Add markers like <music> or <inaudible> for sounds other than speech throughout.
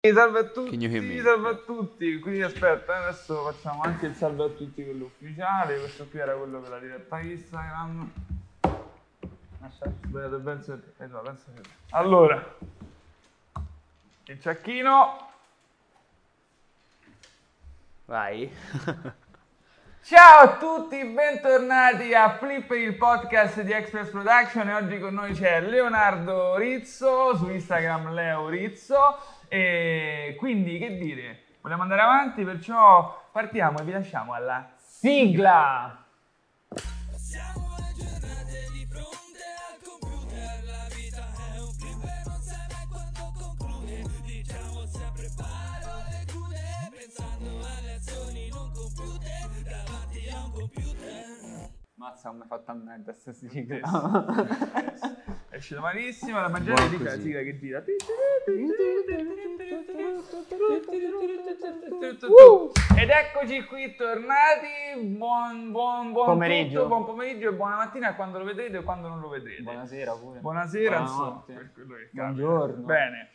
Salve a tutti, salve a tutti. Quindi aspetta, eh, adesso facciamo anche il salve a tutti quello ufficiale. Questo qui era quello per la diretta Instagram. Eh, Allora, il ciacchino. Vai. Ciao a tutti, bentornati a Flip il podcast di Express Production e oggi con noi c'è Leonardo Rizzo, su Instagram Leo Rizzo e quindi che dire, vogliamo andare avanti perciò partiamo e vi lasciamo alla sigla! Siamo le giornate di fronte al computer, la vita è un film e non sai mai quando conclude. Diciamo sempre parole crude, pensando alle azioni non compiute, davanti a un computer. Mazza come è fatta a merda sta sigla È uscito <laughs> malissimo, la mangiare di la sigla che gira Ed eccoci qui tornati, buon, buon, buon Pomeriggio. tutto, buon pomeriggio e buona mattina quando lo vedrete e quando non lo vedrete. Buonasera pure. Buonasera, insomma, per quello che. Buongiorno. Bene.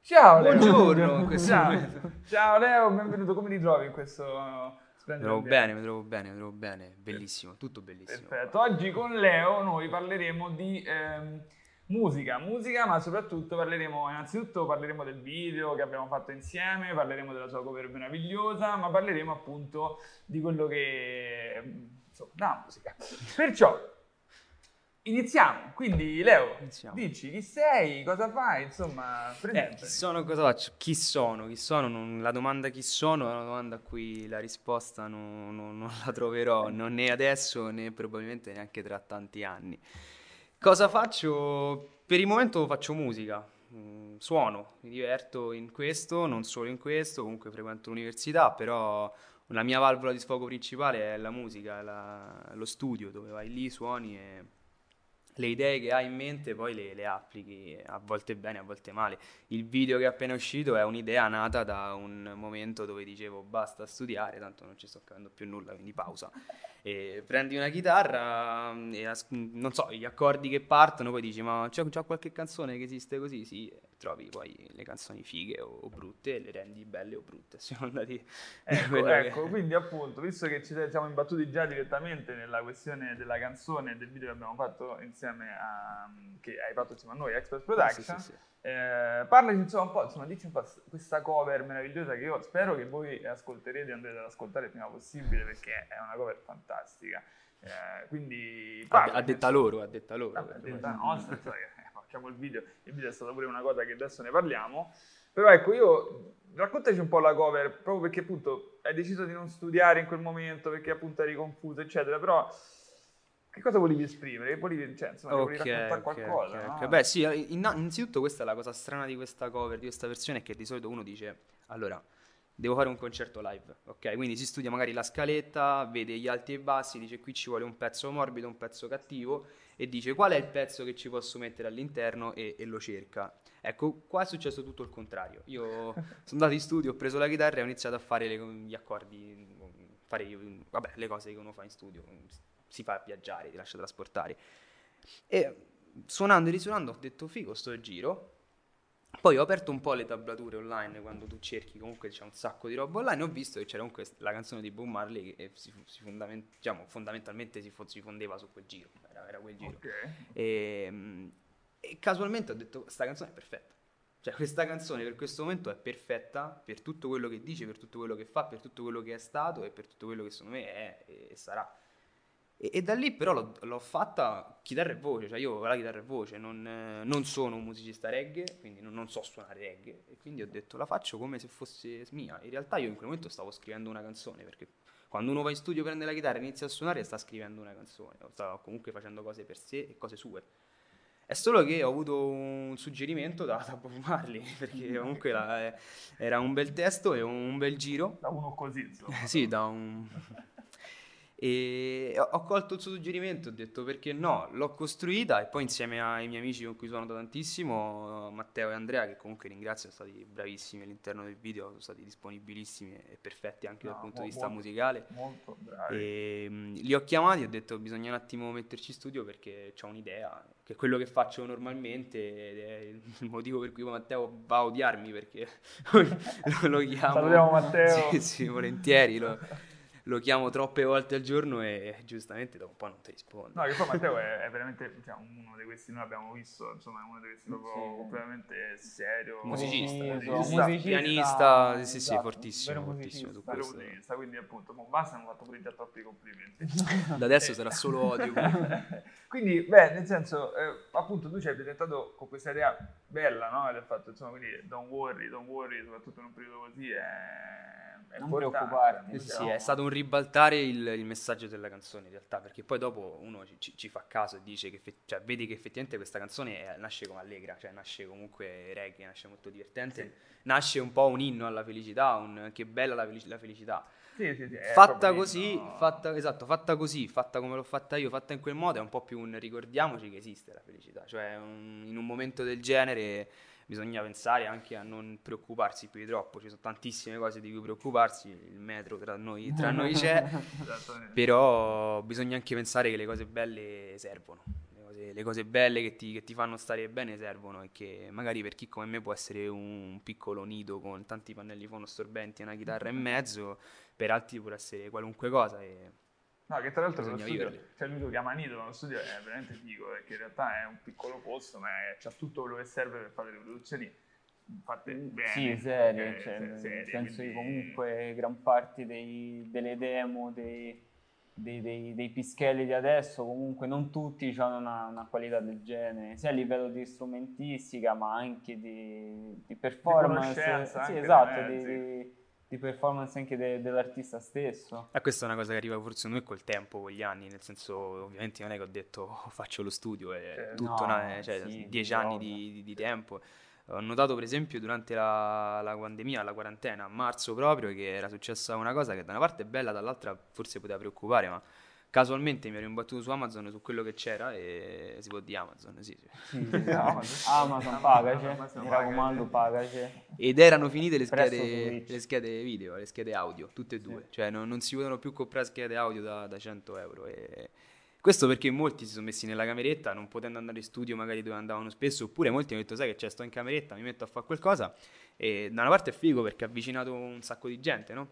Ciao Leo. Buongiorno, Ciao. Ciao Leo, benvenuto. Come ti trovi in questo Mi trovo bene, mi trovo bene, mi trovo bene. Bellissimo, tutto bellissimo. Perfetto. Oggi con Leo noi parleremo di ehm, musica, musica, ma soprattutto parleremo, innanzitutto parleremo del video che abbiamo fatto insieme, parleremo della sua cover meravigliosa, ma parleremo appunto di quello che... insomma, della musica. Perciò, iniziamo. Quindi Leo, Iniziamo. dici chi sei, cosa fai, insomma, Eh, chi sono, cosa faccio? Chi sono? Chi sono? Non- la domanda chi sono è una domanda a cui la risposta non, non- non la troverò, <laughs> non né adesso né probabilmente neanche tra tanti anni. Cosa faccio? Per il momento faccio musica, mm, suono, mi diverto in questo, non solo in questo, comunque frequento l'università, però la mia valvola di sfogo principale è la musica, la- lo studio dove vai lì, suoni e le idee che hai in mente poi le, le applichi, a volte bene, a volte male. Il video che è appena uscito è un'idea nata da un momento dove dicevo basta studiare, tanto non ci sto capendo più nulla, quindi pausa. E prendi una chitarra mm, e as- non so, gli accordi che partono, poi dici ma c'è, c'è qualche canzone che esiste così? Sì, trovi poi le canzoni fighe o, o brutte e le rendi belle o brutte, <laughs> a seconda di, di Ecco, quello che- ecco, quindi appunto, visto che ci siamo imbattuti già direttamente nella questione della canzone e del video che abbiamo fatto insieme a, che hai fatto insieme a noi, Express Production, Sì, sì, sì. eh, parlaci insomma un po', insomma, dici un po' questa cover meravigliosa che io spero che voi ascolterete e andrete ad ascoltare il prima possibile perché è una cover fantastica. Eh, quindi A, parlaci, a detta loro, a detta loro. Vabbè, a detta nostra, insomma, eh, facciamo il video, il video è stata pure una cosa che adesso ne parliamo. Però ecco, io raccontaci un po' la cover, proprio perché appunto hai deciso di non studiare in quel momento, perché appunto eri confuso, eccetera, però che cosa volevi esprimere? Volevi, cioè, insomma, Ok, volevi raccontare ok, qualcosa, ok, no? ok. Beh, sì, in- innanzitutto questa è la cosa strana di questa cover, di questa versione, è che di solito uno dice, allora, devo fare un concerto live, ok? Quindi si studia magari la scaletta, vede gli alti e bassi, dice qui ci vuole un pezzo morbido, un pezzo cattivo, e dice qual è il pezzo che ci posso mettere all'interno e, e lo cerca. Ecco, qua è successo tutto il contrario. Io <laughs> sono andato in studio, ho preso la chitarra e ho iniziato a fare le- gli accordi, fare, vabbè, le cose che uno fa in studio, si fa viaggiare, ti lascia trasportare. E suonando e risuonando ho detto figo sto giro. Poi ho aperto un po' le tablature online quando tu cerchi, comunque c'è un sacco di roba online. Ho visto che c'era comunque la canzone di Bob Marley che si, si fondament- diciamo, fondamentalmente si, si fondeva su quel giro. Era, era quel giro. Ok. E, mm, e casualmente ho detto: Questa canzone è perfetta. Cioè, questa canzone per questo momento è perfetta per tutto quello che dice, per tutto quello che fa, per tutto quello che è stato e per tutto quello che secondo me è e sarà. E, e da lì però l'ho, l'ho fatta chitarra e voce, cioè io la chitarra e voce, non, eh, non sono un musicista reggae, quindi non, non so suonare reggae, e quindi ho detto la faccio come se fosse mia. In realtà io in quel momento stavo scrivendo una canzone, perché quando uno va in studio, prende la chitarra e inizia a suonare, sta scrivendo una canzone, o sta comunque facendo cose per sé e cose sue. È solo che ho avuto un suggerimento da, da Bob Marley, <laughs> perché comunque la- era un bel testo e un bel giro. Da uno così, insomma. <laughs> Sì, da un... E ho, colto il suo suggerimento, ho detto perché no, l'ho costruita e poi insieme ai miei amici con cui suono da tantissimo, Matteo e Andrea, che comunque ringrazio, sono stati bravissimi all'interno del video, sono stati disponibilissimi e perfetti anche No, dal punto di vista molto- musicale. Molto bravi. E, mh, li ho chiamati ho detto bisogna un attimo metterci in studio perché ho un'idea, che è quello che faccio normalmente ed è il <laughs> motivo per cui Matteo va a odiarmi perché <laughs> lo, lo chiamo. Salutiamo Matteo. <laughs> Sì, sì, volentieri. Lo, lo chiamo troppe volte al giorno e giustamente dopo un po' non ti risponde. No, che poi Matteo è, <laughs> è veramente cioè, uno di questi, noi abbiamo visto, insomma, è uno di questi proprio Sì. completamente serio. Musicista. Preciso, musicista, Pianista, sì, sì, sì, esatto, fortissimo, fortissimo su musicista. questo. musicista, quindi appunto, mo basta, hanno fatto pure già troppi complimenti. <laughs> Da adesso sarà solo odio. <laughs> quindi, beh, nel senso, eh, appunto, tu ci hai presentato con questa idea bella, no? Ed hai fatto, insomma, quindi don't worry, don't worry, soprattutto in un periodo così, è, è Non preoccuparti, Sì, diciamo. sì, è stato un ribaltare il, il messaggio della canzone in realtà, perché poi dopo uno ci, ci- fa caso e dice che, cioè, vedi che effettivamente questa canzone è- nasce come allegra, cioè nasce comunque reggae, nasce molto divertente, nasce un po' un inno alla felicità, un che bella la, felici- la felicità. Sì, sì, sì, fatta così, l'inno- fatta, esatto, fatta così, fatta come l'ho fatta io, fatta in quel modo, è un po' più un ricordiamoci che esiste la felicità, cioè un- in un momento del genere bisogna pensare anche a non preoccuparsi più di troppo, ci sono tantissime cose di cui preoccuparsi, il metro tra noi, tra noi c'è, <laughs> però bisogna anche pensare che le cose belle servono. Le cose, le cose belle che ti, che ti fanno stare bene servono e che magari per chi come me può essere un piccolo nido con tanti pannelli fonoassorbenti e una chitarra in mezzo, per altri può essere qualunque cosa. E... No, che tra l'altro lo studio, viverli. cioè lui lo chiama nido, ma lo studio è veramente figo, perché in realtà è un piccolo posto, ma c'ha tutto quello che serve per fare le produzioni fatte bene. Sì, serie, eh, cioè, serie, senso che quindi- comunque gran parte dei- delle demo, dei, dei, dei- dei pischelli di adesso, comunque non tutti hanno una, una qualità del genere, sia a livello di strumentistica ma anche di, di performance. conoscenza sì, esatto, di, mezzi. Di- performance anche de- dell'artista stesso. Ah, questa è una cosa che arriva forse noi col tempo, con gli anni, nel senso ovviamente non è che ho detto "Oh, faccio lo studio, è Certo. tutto No, una- cioè, sì, dieci di anni di, di- di tempo. Ho notato per esempio durante la, la pandemia, la quarantena, a marzo proprio, che era successa una cosa che da una parte è bella, dall'altra forse poteva preoccupare, ma casualmente mi ero imbattuto su Amazon su quello che c'era e si può di Amazon, sì, sì. Sì, sì. <laughs> Amazon. Amazon pagaci, Amazon mi pagaci. raccomando pagaci. Ed erano finite le schede, le schede video, le schede audio, tutte e due. Cioè non, non si potevano più comprare schede audio da, da 100 euro. E... Questo perché molti si sono messi nella cameretta, non potendo andare in studio magari dove andavano spesso, oppure molti hanno detto sai che c'è, sto in cameretta, mi metto a fare qualcosa. E da una parte è figo perché ha avvicinato un sacco di gente, no?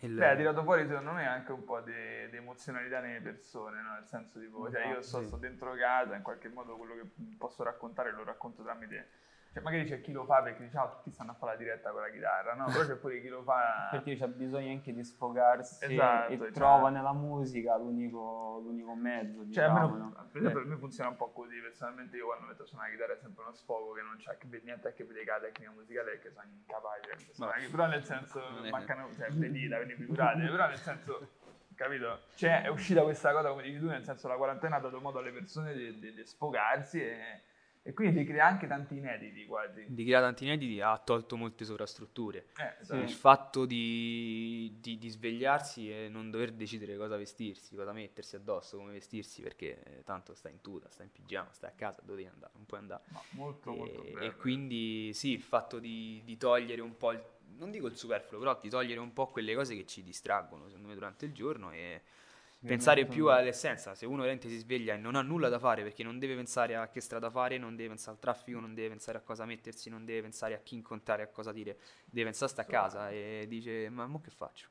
Il- Beh, ha tirato fuori secondo me anche un po' di, di emozionalità nelle persone, no? nel senso tipo, cioè io Esatto, sto, sì. sto dentro casa, in qualche modo quello che posso raccontare lo racconto tramite... Cioè magari c'è chi lo fa perché dice, ah, tutti stanno a fare la diretta con la chitarra, no? Però c'è pure chi lo fa... <laughs> Perché c'è bisogno anche di sfogarsi Esatto, e cioè- trova nella musica l'unico, l'unico mezzo. Cioè, diciamo, almeno, no? per esempio, per me funziona un po' così. Personalmente, io quando metto a suonare la chitarra è sempre uno sfogo che non c'ha niente a che vedere con la tecnica musicale perché sono incapace. suonare. Però nel senso, mancano, cioè, venita, quindi figurate. Però nel senso, capito? Cioè, è uscita questa cosa, come dici tu, nel senso, la quarantena ha dato modo alle persone di, di- di sfogarsi e, e quindi ti crea anche tanti inediti quasi. di creare tanti inediti ha tolto molte sovrastrutture. Eh, Sì. Il fatto di, di- di svegliarsi e non dover decidere cosa vestirsi, cosa mettersi addosso, come vestirsi, perché eh, tanto stai in tuta, stai in pigiama, stai a casa, dove devi andare? Non puoi andare. No, molto, molto E, bello. e quindi sì, il fatto di, di togliere un po', il, non dico il superfluo, però di togliere un po' quelle cose che ci distraggono, secondo me, durante il giorno e pensare più all'essenza. Se uno veramente si sveglia e non ha nulla da fare perché non deve pensare a che strada fare, non deve pensare al traffico, non deve pensare a cosa mettersi, non deve pensare a chi incontrare, a cosa dire, deve pensare a sta a casa e dice ma mo che faccio?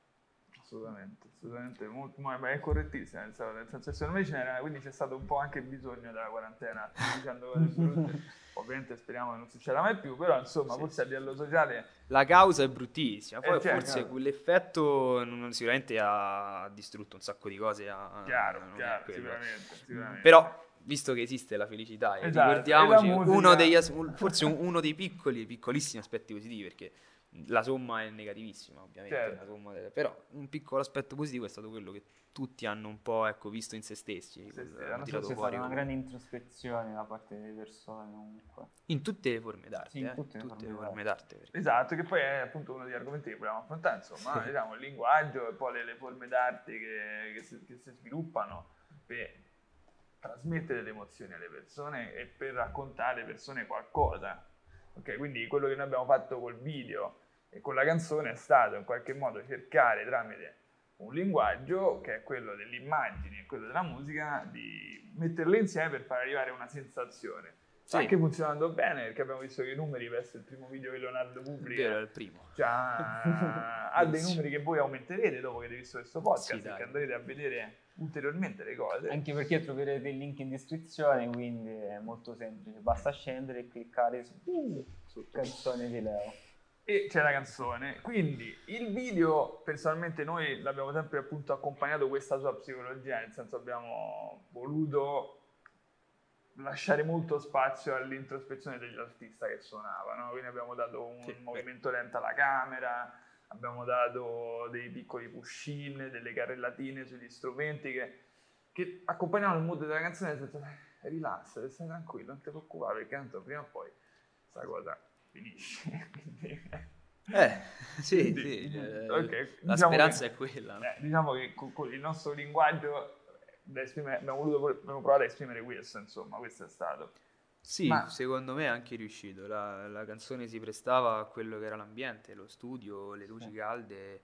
Assolutamente, assolutamente, molto, ma è correttissima, nel senso, nel senso che secondo me ce n'era, quindi c'è stato un po' anche bisogno della quarantena, dicendo cose brutte, <laughs> ovviamente speriamo che non succeda mai più, però insomma, Sì. forse a livello sociale, La causa è bruttissima, poi Eh, certo, forse chiaro. quell'effetto non- sicuramente ha distrutto un sacco di cose. ha- chiaro, chiaro, sicuramente, sicuramente. Però, visto che esiste la felicità, Esatto, ricordiamoci uno degli forse un- uno dei piccoli, piccolissimi aspetti positivi, perché La somma è negativissima, ovviamente, Certo. delle- però un piccolo aspetto positivo è stato quello che tutti hanno un po' ecco, visto in se stessi, Sì, quel- sì, hanno tirato fuori una un- grande introspezione da parte delle persone comunque. in tutte le forme d'arte, Sì, in eh, tutte le tutte forme le forme d'arte. perché- Esatto, che poi è appunto uno degli argomenti che vogliamo affrontare, insomma, diciamo, il linguaggio e poi le, le forme d'arte che, che si, che si sviluppano per trasmettere le emozioni alle persone e per raccontare alle persone qualcosa. Ok, quindi quello che noi abbiamo fatto col video e con la canzone è stato in qualche modo cercare tramite un linguaggio che è quello delle immagini e quello della musica di metterle insieme per far arrivare una sensazione. Sì. anche funzionando bene perché abbiamo visto che i numeri verso il primo video che Leonardo è pubblica il primo. già <laughs> ha dei numeri che voi aumenterete dopo che avete visto questo podcast Sì, perché andrete a vedere ulteriormente le cose. Anche perché troverete il link in descrizione, quindi è molto semplice. Basta scendere e cliccare su, su canzone di Leo. E c'è la canzone. Quindi il video, personalmente, noi l'abbiamo sempre appunto accompagnato questa sua psicologia, nel senso abbiamo voluto lasciare molto spazio all'introspezione dell'artista che suonava, no? quindi abbiamo dato un Sì, movimento lento alla camera, abbiamo dato dei piccoli push-in, delle carrellatine sugli strumenti che, che accompagnavano il mood della canzone nel senso, "Eh, rilassati, stai tranquillo, non ti preoccupare perché tanto prima o poi sta cosa finisce. <laughs> Eh, sì, Quindi, sì, eh, ok, la diciamo speranza che- è quella. no? eh, diciamo che con, con il nostro linguaggio abbiamo, voluto, abbiamo provato a esprimere questo, insomma, questo è stato. Sì, Ma- secondo me è anche riuscito. La, la canzone si prestava a quello che era l'ambiente, lo studio, le luci Sì. calde.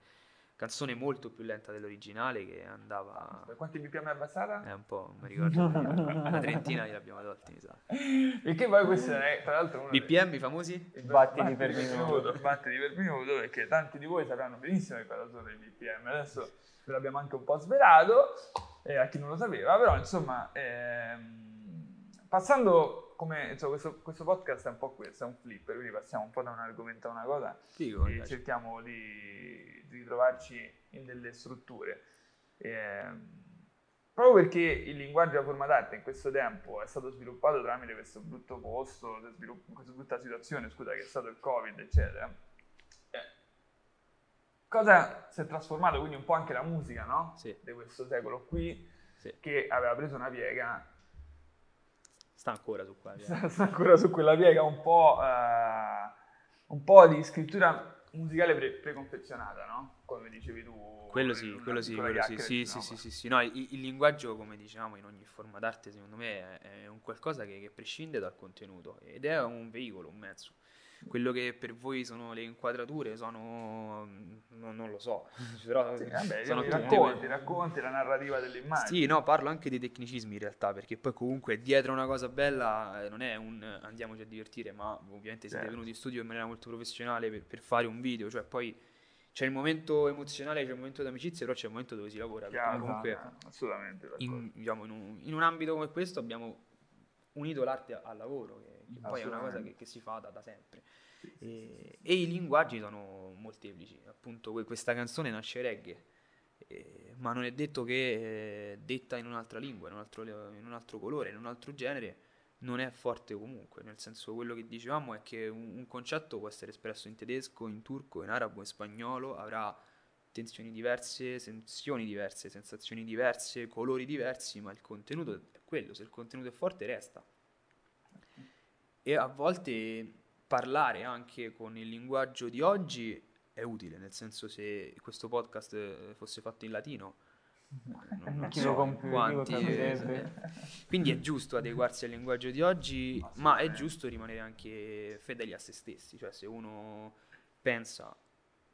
Canzone molto più lenta dell'originale che andava. Per quanti BPM è abbassata? È un po', mi ricordo. <laughs> una trentina gliel'abbiamo tolti, mi sa. Perché poi questo è tra l'altro uno dei- BPM i famosi? il Battiti per minuto. battiti per minuto, perché tanti di voi sapranno benissimo che cosa sono i BPM. Adesso ve l'abbiamo anche un po' svelato, eh, a chi non lo sapeva, però insomma, ehm, passando come insomma, questo, questo podcast è un po' questo, è un flipper, quindi passiamo un po' da un argomento a una cosa Figo, e cerchiamo di, di ritrovarci in delle strutture. Ehm, proprio perché il linguaggio a forma d'arte in questo tempo è stato sviluppato tramite questo brutto posto, svilupp- questa brutta situazione, scusa, che è stato il Covid, eccetera. eh, cosa si è trasformato? Quindi un po' anche la musica, no? Sì. Di questo secolo qui, Sì. che aveva preso una piega Sta ancora su qua. via. sta, ancora su quella piega un po', eh, un po' di scrittura musicale pre- preconfezionata, no? Come dicevi tu. Quello sì, quello sì, quello sì, sì, sì, sì, sì, sì. No, il, il linguaggio, come diciamo, in ogni forma d'arte, secondo me, è, è un qualcosa che, che prescinde dal contenuto ed è un veicolo, un mezzo. Quello che per voi sono le inquadrature sono, non, non lo so, <laughs> però Sì, vabbè, sono racconti, racconti, la narrativa delle immagini. Sì, no, parlo anche dei tecnicismi in realtà, perché poi comunque dietro una cosa bella eh, non è un eh, andiamoci a divertire, ma ovviamente siete Certo. venuti in studio in maniera molto professionale per, per fare un video, cioè poi c'è il momento emozionale, c'è il momento d'amicizia, però c'è il momento dove si lavora, Chiaro, comunque assolutamente. in, diciamo, in, un, in un ambito come questo abbiamo unito l'arte al lavoro, che, che poi è una cosa che, che si fa da, da sempre. E, e i linguaggi sono molteplici, appunto que- questa canzone nasce reggae, eh, ma non è detto che eh, detta in un'altra lingua, in un, altro, in un altro colore, in un altro genere, non è forte comunque, nel senso quello che dicevamo è che un, un concetto può essere espresso in tedesco, in turco, in arabo, in spagnolo, avrà tensioni diverse, sensazioni diverse, sensazioni diverse, colori diversi, ma il contenuto è quello, se il contenuto è forte resta. E a volte parlare anche con il linguaggio di oggi è utile, nel senso se questo podcast eh, fosse fatto in latino, non, <laughs> non Chi so quanti, capirebbe? quindi è giusto adeguarsi al linguaggio di oggi, ma è Assolutamente. giusto rimanere anche fedeli a se stessi, cioè se uno pensa,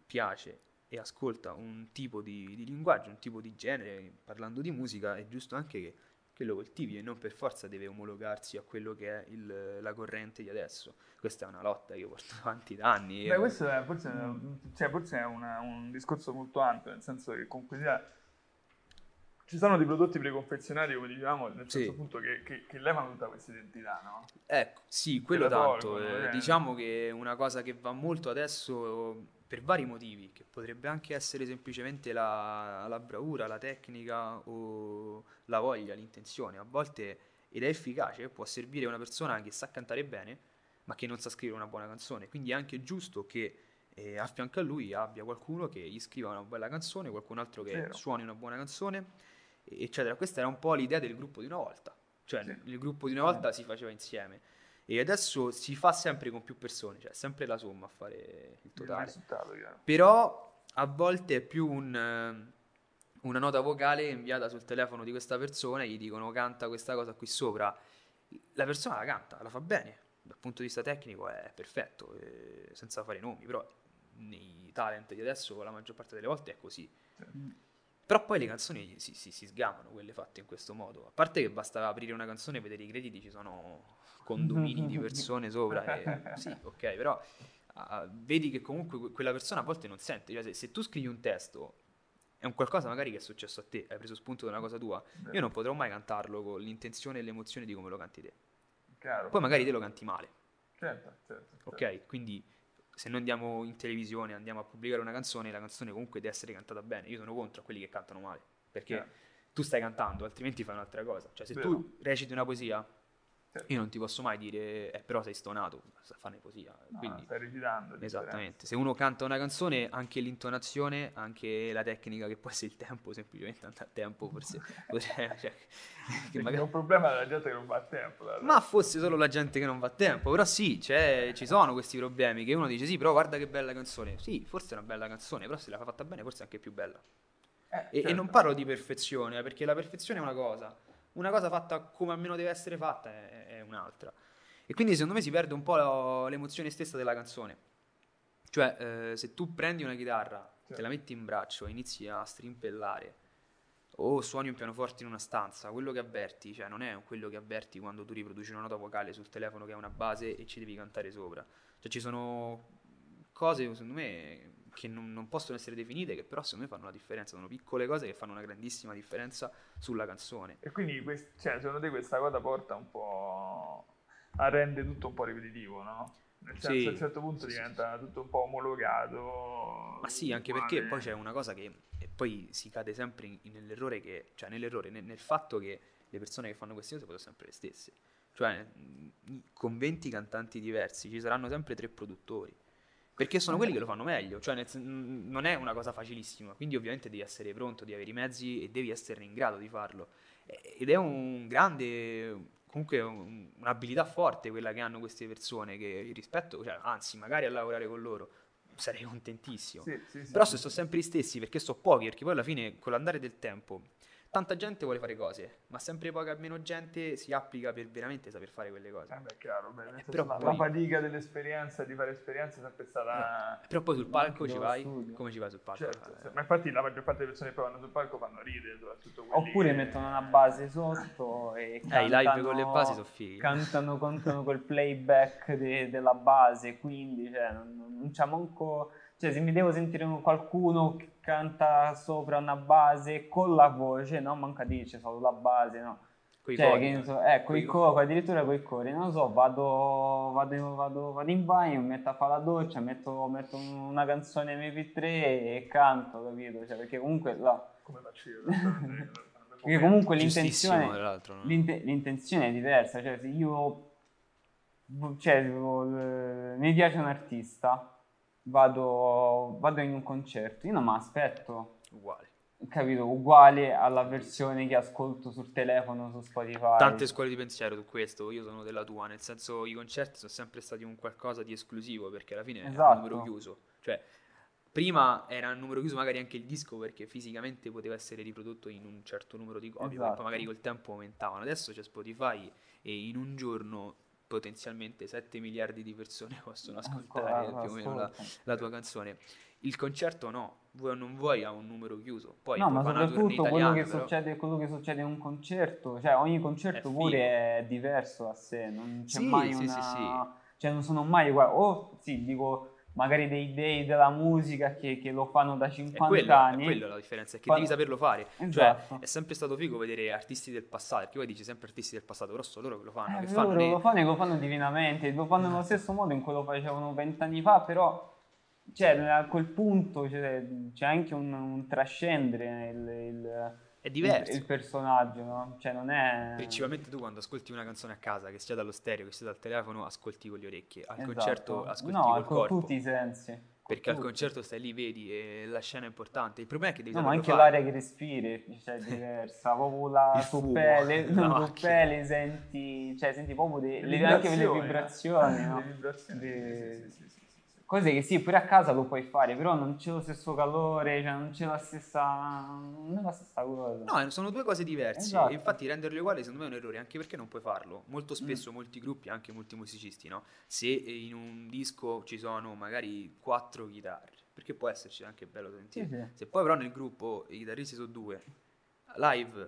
piace e ascolta un tipo di, di linguaggio, un tipo di genere, parlando di musica, è giusto anche che, che lo coltivi e non per forza deve omologarsi a quello che è il- la corrente di adesso. Questa è una lotta che io porto <laughs> avanti da anni. e- Beh, questo è, forse, cioè, forse è una- un discorso molto ampio, nel senso che comunque sia, ci sono dei prodotti preconfezionati, come dicevamo, nel Sì. senso appunto che, che, che levano tutta questa identità, no? Ecco, sì, quello tanto. tolgono, eh, eh. diciamo che una cosa che va molto adesso per vari motivi, che potrebbe anche essere semplicemente la, la bravura, la tecnica o la voglia, l'intenzione. A volte, ed è efficace, può servire una persona che sa cantare bene, ma che non sa scrivere una buona canzone. Quindi è anche giusto che e a fianco a lui abbia qualcuno che gli scriva una bella canzone, qualcun altro che Vero. suoni una buona canzone, eccetera. Questa era un po' l'idea del gruppo di una volta. Cioè, Sì. il gruppo di una volta si faceva insieme. E adesso si fa sempre con più persone, cioè sempre la somma a fare il Il totale. chiaro. Però a volte è più un, eh, una nota vocale inviata sul telefono di questa persona e gli dicono canta questa cosa qui sopra. La persona la canta, la fa bene, dal punto di vista tecnico è perfetto, eh, senza fare nomi, però nei talent di adesso la maggior parte delle volte è così. Però poi le canzoni si, si, si sgamano, quelle fatte in questo modo. A parte che basta aprire una canzone e vedere i crediti, ci sono condomini di persone sopra. E, <laughs> sì, ok, però ah, vedi che comunque que- quella persona a volte non sente. Cioè, se, se tu scrivi un testo, è un qualcosa magari che è successo a te, hai preso spunto da una cosa tua. Io non potrò mai cantarlo con l'intenzione e l'emozione di come lo canti te. Chiaro. Poi magari te lo canti male. Certo, certo. certo. Ok, quindi se noi andiamo in televisione, andiamo a pubblicare una canzone, la canzone comunque deve essere cantata bene. Io sono contro a quelli che cantano male, perché Chiaro. tu stai cantando, altrimenti fai un'altra cosa. Cioè, se Vero. tu reciti una poesia. Io non ti posso mai dire, eh, però sei stonato, sta a fare una poesia. No, Quindi, stai recitando. esattamente. Se uno canta una canzone, anche l'intonazione, anche la tecnica, che può essere il tempo, semplicemente andare a tempo, forse <laughs> potrebbe... Cioè, che magari- È un problema della gente che non va a tempo. dai. ma fosse solo la gente che non va a tempo, però sì, c'è- ci sono questi problemi che uno dice sì, però guarda che bella canzone. Sì, forse è una bella canzone, però se l'ha fatta bene forse è anche più bella. Eh, E, e certo. non parlo di perfezione, eh, perché la perfezione è una cosa, una cosa fatta come almeno deve essere fatta è, è un'altra. E quindi secondo me si perde un po' l'emozione stessa della canzone. Cioè, eh, se tu prendi una chitarra, te Certo. la metti in braccio e inizi a strimpellare, o suoni un pianoforte in una stanza, quello che avverti, cioè non è quello che avverti quando tu riproduci una nota vocale sul telefono che è una base e ci devi cantare sopra. Cioè ci sono cose, secondo me, che non, non possono essere definite, che però secondo me fanno la differenza, sono piccole cose che fanno una grandissima differenza sulla canzone. E quindi, quest- cioè, secondo te questa cosa porta un po' a rende tutto un po' ripetitivo, no? Nel senso, Sì. a un certo punto Sì, sì, diventa tutto un po' omologato. Ma sì, anche uguale. perché poi c'è una cosa che poi si cade sempre in- nell'errore che, cioè nell'errore, nel, nel fatto che le persone che fanno queste cose sono sempre le stesse. Cioè, con 20 cantanti diversi ci saranno sempre tre produttori. Perché sono quelli che lo fanno meglio, cioè nel non è una cosa facilissima, quindi ovviamente devi essere pronto, devi avere i mezzi e devi essere in grado di farlo. Ed è un grande, comunque un- un'abilità forte quella che hanno queste persone, che rispetto, cioè, anzi magari a lavorare con loro sarei contentissimo. Sì, sì, sì, Però se sono sempre gli stessi, perché sono pochi, perché poi alla fine con l'andare del tempo tanta gente vuole fare cose, ma sempre poca meno gente si applica per veramente saper fare quelle cose. Eh beh, chiaro, beh, senso, però la, poi- la fatica dell'esperienza, di fare esperienza è sempre stata... Però poi sul palco ci vai, studio. come ci vai sul palco? Certo, Eh, sì. ma infatti la maggior parte delle persone che poi vanno sul palco fanno ridere, soprattutto quelli Oppure che- mettono una base sotto e Eh, i live cantano- con le basi sono fighi. Cantano, contano col playback de- della base, quindi cioè, non, non c'è manco... Cioè, se mi devo sentire un- qualcuno che canta sopra una base con la voce, no? Manca dice solo la base, no? coi Cioè, cori. che so, eh, coi cori, addirittura coi cori, non lo so, vado, vado, vado, vado in bagno, metto a fare la doccia, metto, metto una canzone MP3 e canto, capito? Cioè, perché comunque, la- Come faccio io? Perché perché comunque l'intenzione, no? l'inte- l'intenzione è diversa, cioè se io, cioè, mi piace un artista, vado, vado in un concerto, io non mi aspetto, Uguale. capito, uguale alla versione che ascolto sul telefono, su Spotify. Tante scuole di pensiero su questo, io sono della tua, nel senso i concerti sono sempre stati un qualcosa di esclusivo perché alla fine è Esatto. un numero chiuso. Cioè, prima era un numero chiuso magari anche il disco perché fisicamente poteva essere riprodotto in un certo numero di copie, Esatto. poi magari col tempo aumentavano. Adesso c'è Spotify e in un giorno potenzialmente 7 miliardi di persone <laughs> possono ascoltare Ancora, più o meno la, la tua canzone. Il concerto no, vuoi non vuoi ha un numero chiuso. Poi No, ma soprattutto quello che, però- succede, quello che succede in un concerto, cioè ogni concerto È pure è diverso a sé, non c'è Sì, mai sì, una... sì, sì. Cioè non sono mai uguali, o sì, dico magari dei dei della musica che, che lo fanno da È 50 quello, è anni. quello la differenza, è che Fa- devi saperlo fare. Esatto. Cioè, è sempre stato figo vedere artisti del passato, perché poi dici sempre artisti del passato, però sono loro che lo fanno, Eh, che loro fanno lo fanno e lo fanno divinamente, lo fanno nello stesso modo in cui lo facevano vent'anni fa, però cioè, a quel punto cioè, c'è anche un, un trascendere il, il- È diverso. il- il personaggio, no? Cioè non è... Principalmente tu quando ascolti una canzone a casa, che sia dallo stereo, che sia dal telefono, ascolti con le orecchie. Al Esatto. concerto ascolti no, col con corpo. tutti i sensi. Perché al tutti. concerto stai lì, vedi, e la scena è importante. Il problema è che devi No, ma anche fare. l'aria che respiri cioè, è diversa, proprio la fumo, pelle, la pelle senti, cioè senti proprio de- Le anche le vibrazioni, eh. no? Le vibrazioni, De- sì, sì, sì, sì, Cose che sì, pure a casa lo puoi fare, però non c'è lo stesso calore, cioè non c'è la stessa, non è la stessa cosa. No, sono due cose diverse. Esatto. Infatti renderle uguali secondo me è un errore, anche perché non puoi farlo. Molto Mm. spesso molti gruppi, anche molti musicisti, no? Se in un disco ci sono magari quattro chitarre, perché può esserci anche bello sentire. Sì, sì. Se poi però nel gruppo i chitarristi sono due, live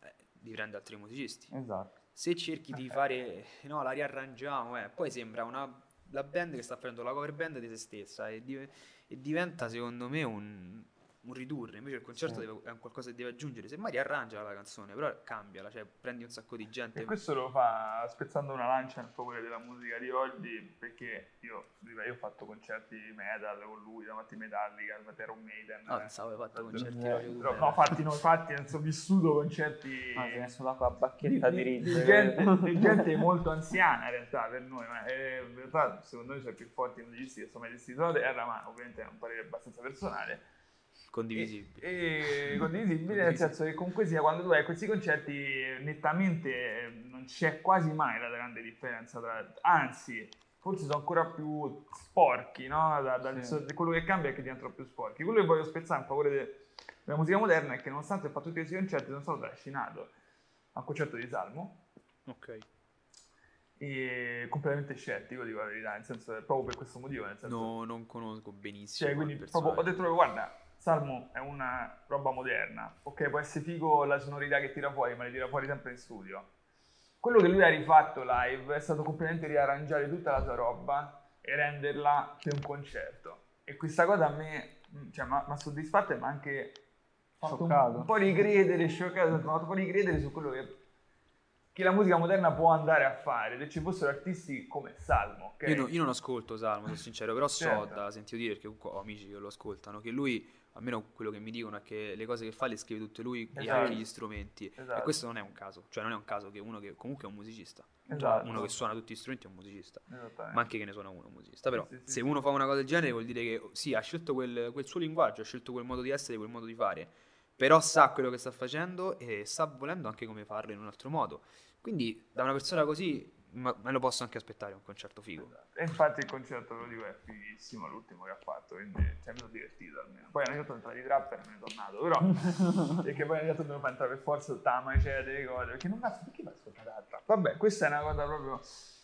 eh, devi prendere altri musicisti. Esatto. Se cerchi di fare, no, la riarrangiamo, eh, poi sembra una, la band che sta facendo la cover band di se stessa e, div- e diventa secondo me un, un ridurre. Invece il concerto Sì. deve- è un qualcosa che deve aggiungere. Semmai riarrangia la canzone, però cambiala, cioè prendi un sacco di gente. E questo lo fa spezzando una lancia in favore della musica di oggi, perché io, io ho fatto concerti metal con lui, davanti Metallica, davanti Iron Maiden. No, eh. pensavo hai fatto concerti eh, Però, eh. no, fatti, no, fatti, ho vissuto concerti Ma si è messo là con la di, bacchetta di- di, di gente, di gente molto anziana in realtà per noi, ma eh, in realtà secondo me sono i più forti musicisti che sono mai esistiti terra, ma ovviamente è un parere abbastanza personale. Condivisibile. E, e condivisibile nel senso che comunque sia quando tu hai questi concerti nettamente eh, non c'è quasi mai la grande differenza tra anzi forse sono ancora più sporchi no? Da- dal- Sì. quello che cambia è che diventano più sporchi quello che voglio spezzare in favore de- della musica moderna è che nonostante ho fatto tutti questi concerti sono stato trascinato a un concerto di Salmo Ok. e completamente scettico dico la verità nel senso proprio per questo motivo nel senso No, non conosco benissimo. cioè, quindi proprio ho detto guarda, Salmo è una roba moderna. Ok, può essere figo la sonorità che tira fuori, ma le tira fuori sempre in studio. Quello che lui ha rifatto live è stato completamente riarrangiare tutta la sua roba e renderla per un concerto. E questa cosa a me mm, cioè, mi ha soddisfatto e mi ha anche fatto un, Scioccato. un po' ricredere, scioccato, mi ha fatto un po' ricredere su quello che, che la musica moderna può andare a fare. Se ci fossero artisti come Salmo, ok? Io, no- io non ascolto Salmo, sono sincero, però so Certo. da sentito dire, perché comunque ho amici che lo ascoltano, che lui, almeno quello che mi dicono, è che le cose che fa le scrive tutte lui e Esatto. anche gli strumenti. Esatto. E questo non è un caso, cioè non è un caso che uno che comunque è un musicista, Esatto. uno che suona tutti gli strumenti è un musicista. Ma anche che ne suona uno un musicista. Però Sì, sì, se sì. uno fa una cosa del genere vuol dire che sì, ha scelto quel, quel suo linguaggio, ha scelto quel modo di essere, quel modo di fare. Però sa quello che sta facendo e sta volendo anche come farlo in un altro modo. Quindi da una persona così ma- me lo posso anche aspettare un concerto figo. E infatti il concerto, ve lo dico, è fighissimo l'ultimo che ha fatto, quindi cioè, mi sono divertito almeno. Poi hanno detto entrare di trapper e me ne sono tornato, però <laughs> perché poi hanno detto devo entrare per forza tutta la macete delle cose, perché non cazzo, perché vai a ascoltare la trap? Vabbè, questa è una cosa proprio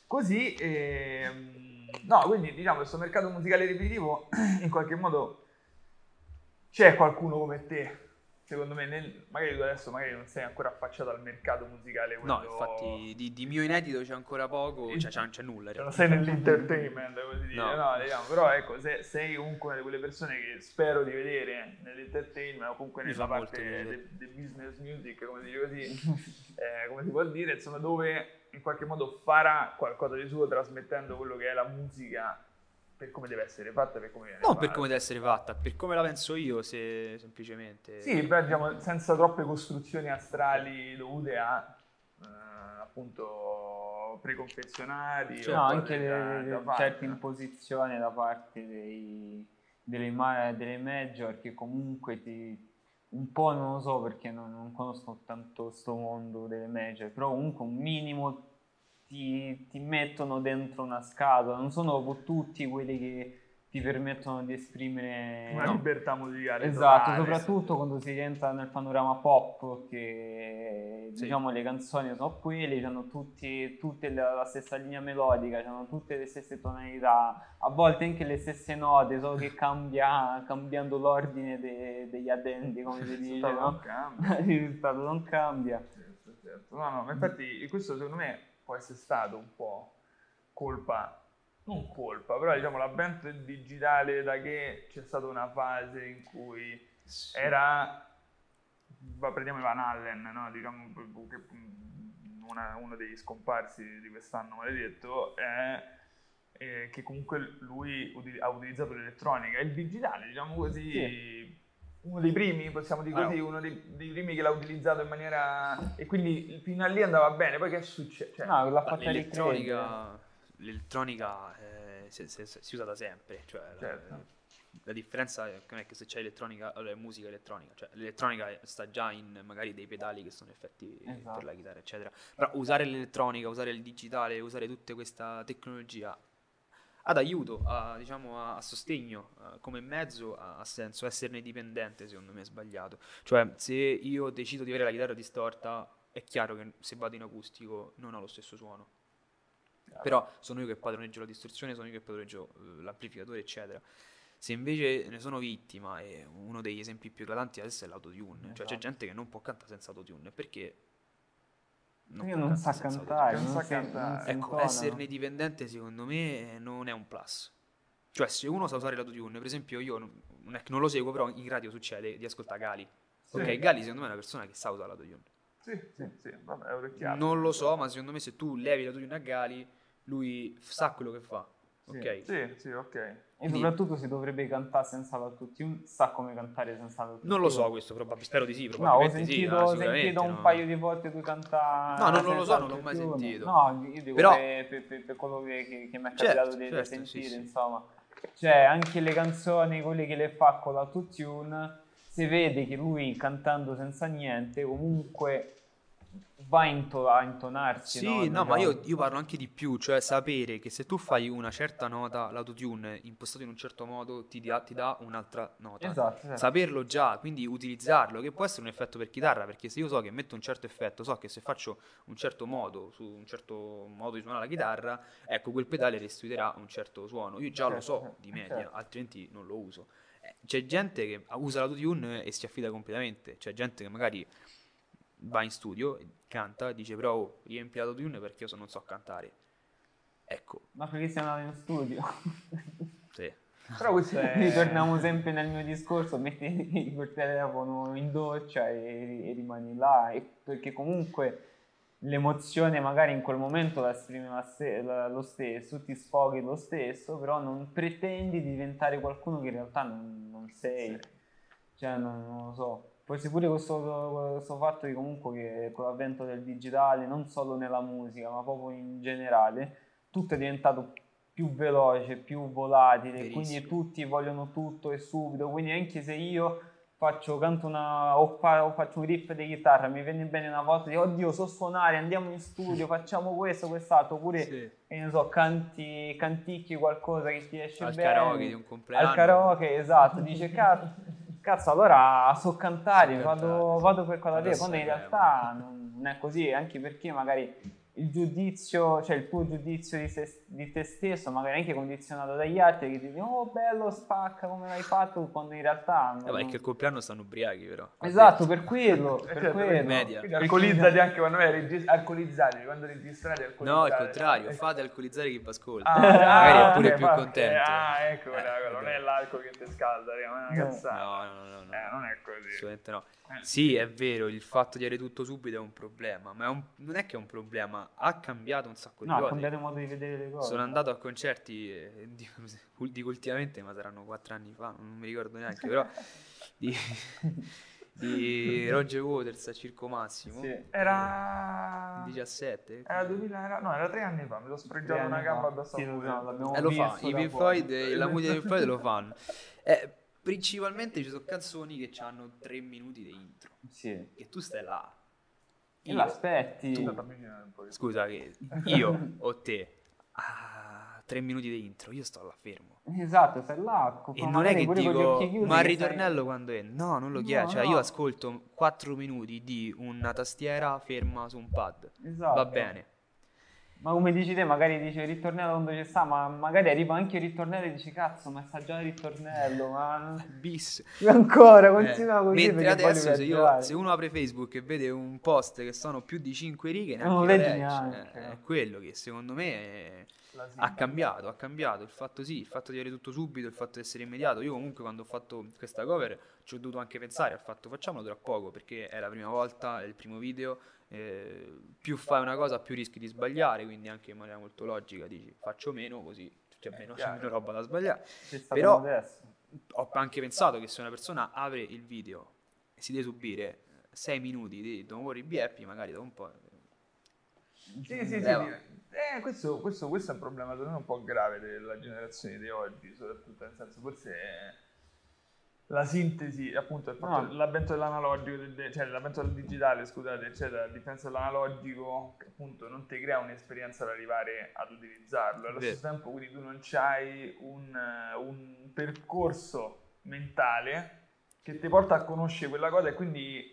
così, e, no, quindi diciamo questo mercato musicale ripetitivo <clears throat> in qualche modo c'è qualcuno come te, secondo me, nel- magari tu adesso magari non sei ancora affacciato al mercato musicale quello... No, infatti di, di mio inedito c'è ancora poco, cioè c'è, c'è nulla. non sei nell'entertainment, così dire, No. no, diciamo, però ecco, se sei comunque una di quelle persone che spero di vedere nell'entertainment o comunque Mi nella parte del business music, come si così, <laughs> eh, come si può dire, insomma, dove in qualche modo farà qualcosa di suo trasmettendo quello che è la musica per come deve essere fatta, per come viene Non fatta. per come deve essere fatta, per come la penso io, se semplicemente... Sì, beh, diciamo, senza troppe costruzioni astrali dovute a eh, appunto preconfezionati Cioè, o no, anche da- le, da certe no? imposizioni da parte dei, delle, delle major che comunque ti un po' non lo so perché non, non conosco tanto sto mondo delle major, però comunque un minimo ti, ti mettono dentro una scatola, non sono proprio tutti quelli che ti permettono di esprimere una No. libertà musicale Esatto, totale. soprattutto quando si rientra nel panorama pop, che Sì. diciamo le canzoni sono quelle, hanno tutti, tutte la, la stessa linea melodica, hanno tutte le stesse tonalità, a volte anche le stesse note, solo che cambia, cambiando l'ordine de- degli addendi, come si Il dice, risultato non no? cambia. Il risultato non cambia. <laughs> Certo, certo. No, no, ma infatti questo secondo me può essere stato un po' colpa, non colpa, però diciamo la band digitale da che c'è stata una fase in cui Sì. era, prendiamo Van Allen, no? diciamo che una- uno degli scomparsi di quest'anno maledetto è eh, che comunque lui ha utilizzato l'elettronica, il digitale, diciamo così, Sì. Uno dei primi, possiamo dire così, uno dei, dei primi che l'ha utilizzato in maniera... e quindi fino a lì andava bene, poi che è successo? Cioè, No, l'ha fatta l'elettronica, l'elettronica eh, si, si- si usa da sempre, cioè, la- Certo. la differenza è che non è che se c'è elettronica, allora è musica elettronica, cioè l'elettronica sta già in magari dei pedali che sono effetti Esatto. per la chitarra, eccetera. Però usare l'elettronica, usare il digitale, usare tutta questa tecnologia ad aiuto, a, diciamo, a, a sostegno, eh, come mezzo ha, senso, esserne dipendente secondo me è sbagliato. Cioè se io decido di avere la chitarra distorta, è chiaro che se vado in acustico non ho lo stesso suono. Però sono io che padroneggio la distorsione, sono io che padroneggio eh, l'amplificatore, eccetera. Se invece ne sono vittima, e uno degli esempi più eclatanti adesso è l'autotune, cioè c'è Esatto. gente che non può cantare senza autotune perché Può non sa cantare, Non non, sa cantare. non Ecco, esserne dipendente secondo me non è un plus. Cioè, se uno sa usare l'autotune, per esempio, io non, non non lo seguo, però in radio succede di ascoltare Gali. Sì. Ok, Gali secondo me è una persona che sa usare l'autotune. Sì, sì, sì, vabbè, è chiaro. Non lo so, ma secondo me se tu levi l'autotune a Gali, lui sa quello che fa. Sì. Ok? Sì, sì, ok. E soprattutto si dovrebbe cantare senza l'autotune, sa come cantare senza l'autotune. Non lo so questo, probab- spero di sì, No, ho probabilmente sì, sentito, ho sicuramente, sentito un no. paio di volte tu cantare. No, non- non lo so, non l'ho mai sentito. No, io dico Però- per, per- per- per quello che, che- che mi è Certo, capitato di, di certo, sentire, sì, sì. insomma. Cioè, anche le canzoni, quelle che le fa con l'autotune, si vede che lui cantando senza niente comunque va a, into- a intonarsi. Sì, no, no, ma io, io parlo anche di più, cioè sapere che se tu fai una certa nota, l'autotune impostato in un certo modo ti, dia- ti dà un'altra nota. Esatto, esatto. Saperlo già, quindi utilizzarlo, che può essere un effetto per chitarra, perché se io so che metto un certo effetto, so che se faccio un certo modo, su un certo modo di suonare la chitarra, ecco, quel pedale restituirà un certo suono. Io già lo so Certo, di media, certo. altrimenti non lo uso. Eh, C'è gente che usa l'autotune e si affida completamente, c'è gente che magari va in studio, canta, dice però oh, riempi l'autotune perché io so- non so cantare. Ecco, Ma perché siamo andati in studio? <laughs> sì. Però questo è... Ritorniamo sempre nel mio discorso, metti il telefono in doccia e, e rimani là, e perché comunque l'emozione magari in quel momento la esprime lo stesso, ti sfoghi lo stesso, però non pretendi di diventare qualcuno che in realtà non, non sei, cioè non, non lo so. Poi sì pure questo, questo fatto che comunque che con l'avvento del digitale, non solo nella musica, ma proprio in generale, tutto è diventato più veloce, più volatile, quindi Verissimo. tutti vogliono tutto e subito, quindi anche se io faccio, canto una, o, fa- o faccio un riff di chitarra, mi viene bene una volta, dico, oddio, so suonare, andiamo in studio, facciamo questo, quest'altro, oppure, Sì. ne so, canti, canticchi qualcosa che ti esce Al bene. karaoke di un compleanno. Al karaoke, esatto, dice, cazzo, cazzo allora so cantare, So vado, cantare, vado per quella a quando in realtà non, non è così, anche perché magari il giudizio, cioè il tuo giudizio di, se- di te stesso, magari anche condizionato dagli altri che ti dicono oh bello spacca come l'hai fatto, quando in realtà non- Eh, ma è che il compleanno stanno ubriachi però. Esatto, per quello, per Certo, quello. media. Quindi alcolizzati anche quando vai a regis- alcolizzati, quando registrate alcolizzati. No, al contrario, fate alcolizzare chi vi ascolta. Ah, Magari ah, è pure ok, più fa- contento. Ah, ecco, Eh, quella, non è l'alcol che ti scalda, ma è una No. cazzata. No, no, no, no. Eh, non è così. Assolutamente no. Eh. Sì, è vero, il fatto di avere tutto subito è un problema, ma è un- non è che è un problema, ha cambiato un sacco di No, ha cose. cambiato modo di vedere le cose. Sono andato a concerti eh, di, <laughs> di ultimamente, ma saranno quattro anni fa, non mi ricordo neanche, però <laughs> di, di Roger Waters a Circo Massimo. Sì. Era... 17. Era 2000, era- no, era tre anni fa, mi sono Tre sfregiato una gamba addosso Sì, a lo E lo fa, i Pink. Floyd, e la musica dei Pink Floyd lo fanno. Eh, principalmente ci sono canzoni che hanno tre minuti di intro, Sì. che tu stai là. Io- l'aspetti. Scusa, che io <laughs> o te, ah, tre minuti di intro, io sto là fermo. Esatto, stai là. E non è che dico, ma il ritornello quando è? No, non lo No, chiedo. Cioè, no. io ascolto 4 minuti di una tastiera ferma su un pad. Esatto. Va bene. Ma come dici te, magari dici il ritornello quando ci sta, ma magari arriva anche il ritornello e dici cazzo, ma sta già il ritornello, ma Bis. ancora Eh, continua così Mentre adesso se, io- se uno apre Facebook e vede un post che sono più di 5 righe, Non lo legge. neanche. Eh, È quello che secondo me è- ha cambiato, ha cambiato il fatto sì, il fatto di avere tutto subito, il fatto di essere immediato. Io comunque quando ho fatto questa cover ci ho dovuto anche pensare al fatto facciamolo tra poco perché è la prima volta, è il primo video, eh, più fai una cosa più rischi di sbagliare, quindi anche in maniera molto logica dici faccio meno così c'è meno, c'è chiaro. meno <laughs> roba da sbagliare. C'è però- adesso. Ho anche pensato che se una persona apre il video e si deve subire 6 minuti di Don't Worry Be Happy, magari dopo un po'... Sì, sì, sì. Sì. Eh, questo, questo- questo è un problema secondo me un po' grave della generazione di oggi, soprattutto nel senso forse la sintesi, appunto, il fatto- No. l'avvento dell'analogico, del- de- cioè l'avvento del digitale, scusate, eccetera, a differenza dell'analogico, che appunto non ti crea un'esperienza ad arrivare ad utilizzarlo. Allo stesso tempo, quindi tu non hai un, eh, un percorso mentale che ti porta a conoscere quella cosa e quindi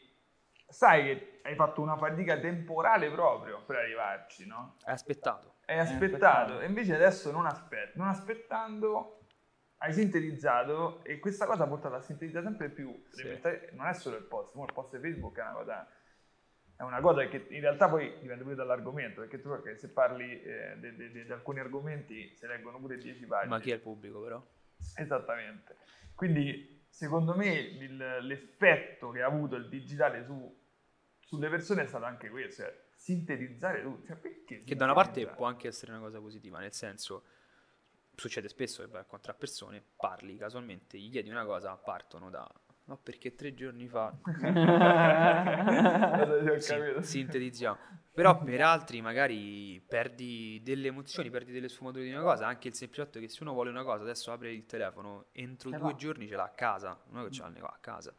sai che hai fatto una fatica temporale proprio per arrivarci, no? Hai aspettato. Hai aspettato. aspettato, e invece adesso non aspetti. Non aspettando, hai sintetizzato, e questa cosa ha portato a sintetizzare sempre più. Sì. Non è solo il post, il post di Facebook è una cosa. È una cosa che in realtà poi dipende pure dall'argomento, perché tu se parli eh, di alcuni argomenti si leggono pure 10 pagine. Ma chi è il pubblico però? Esattamente. Quindi, secondo me, il- l'effetto che ha avuto il digitale su- sulle persone è stato anche questo, cioè sintetizzare tutto. Cioè, perché Che da una parte può anche essere una cosa positiva, nel senso, succede spesso che vai a incontrare persone, parli casualmente, gli chiedi una cosa, partono da... No, perché tre giorni fa <laughs> capito? sintetizziamo. Però per altri magari perdi delle emozioni, perdi delle sfumature di una cosa, anche il semplice fatto che se uno vuole una cosa, adesso apre il telefono, entro due l'ha. giorni ce l'ha a casa, non è che ce l'ha a casa.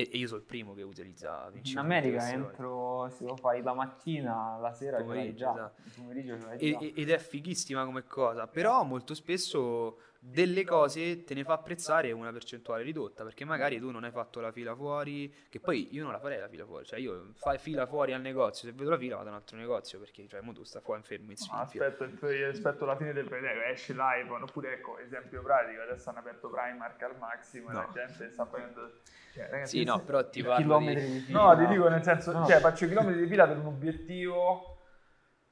E, io sono il primo che utilizza In America entro, se lo fai la mattina, la sera Pomeriggio, già. esatto. Il pomeriggio ce l'hai E- già. e- ed è fighissima come cosa, però molto spesso delle cose te ne fa apprezzare una percentuale ridotta, perché magari tu non hai fatto la fila fuori, che poi io non la farei la fila fuori, cioè io fai fila fuori al negozio, se vedo la fila vado a un altro negozio, perché cioè mo tu sta qua fermo in No, fila. aspetto, aspetto la fine del periodo, esce l'iPhone, oppure ecco, esempio pratico, adesso hanno aperto Primark al massimo e No. la gente sta facendo... Cioè, ragazzi, Sì, no, però ti parlo Chilometri di... di fila. No, ti dico nel senso, No. cioè faccio chilometri di fila per un obiettivo,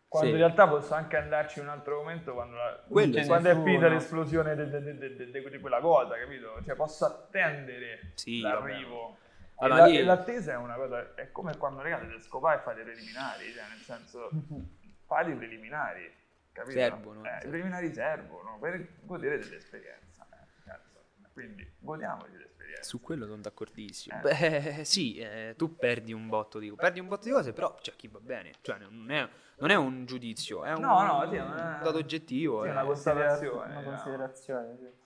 quando Sì. in realtà posso anche andarci in un altro momento quando, la- quando è finita l'esplosione de- de- di quella cosa, capito? Cioè posso attendere Sì, l'arrivo. E, Allora, la- e l'attesa è una cosa, è come quando ragazzi deve scopare e fate i preliminari, cioè nel senso, <laughs> fate i preliminari, capito? Servono, Eh, I preliminari servono per godere dell'esperienza, eh, cazzo. quindi godiamoci l'esperienza. Su quello sono d'accordissimo. Eh. Beh, sì, eh, tu perdi un botto di perdi un botto di cose, però c'è chi va bene. Cioè, non è, non è un giudizio, è un, No, no, sì, è un dato oggettivo. sì, eh. una considerazione, Una considerazione, sì.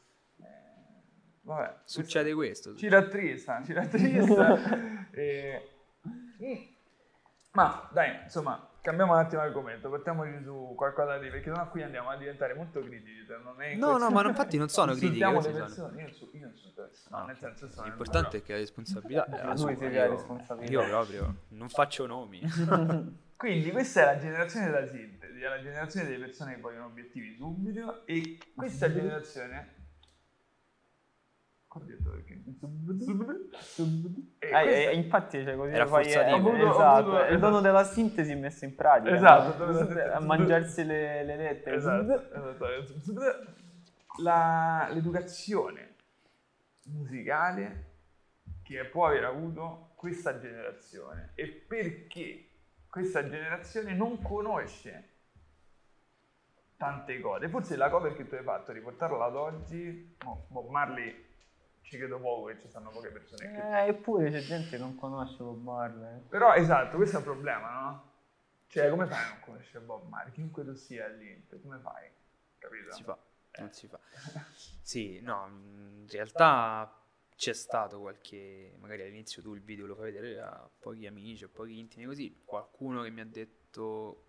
Vabbè, Succede questo. ci rattrista, ci rattrista. <laughs> e... Mm. Ma dai, insomma, cambiamo un attimo argomento, portiamoci su qualcosa di... perché sennò qui andiamo a diventare molto critici. Non è No, questo- no, ma infatti non sono critiche, Insultiamo queste le sono- persone, io, io le persone, No, nel senso sono L'importante è che la responsabilità è la Lui sua. crea Io, responsabilità. io proprio non faccio nomi. <laughs> Quindi questa è la generazione della sintesi, è la generazione delle persone che vogliono obiettivi subito e questa generazione... Cosa ho detto perché? E Eh, questa- eh, infatti, cioè, così Era fai, eh, voluto- esatto, voluto- è il dono della sintesi messo in pratica. Esatto, no? <laughs> a mangiarsi le, le lettere. Esatto, esatto. La- l'educazione musicale che può aver avuto questa generazione e perché questa generazione non conosce tante cose. Forse la cover che tu hai fatto, riportarla ad oggi, no, Bob Marley ci credo poco che ci stanno poche persone che... Eh, eppure c'è gente che non conosce Bob Marley. Però esatto, questo è un problema, no? Cioè, come fai a non conoscere Bob Marley? Chiunque tu sia lì, come fai? Capito? si fa, non si fa. Sì, no, in realtà c'è stato qualche, magari all'inizio tu il video lo fai vedere a pochi amici, a pochi intimi così, qualcuno che mi ha detto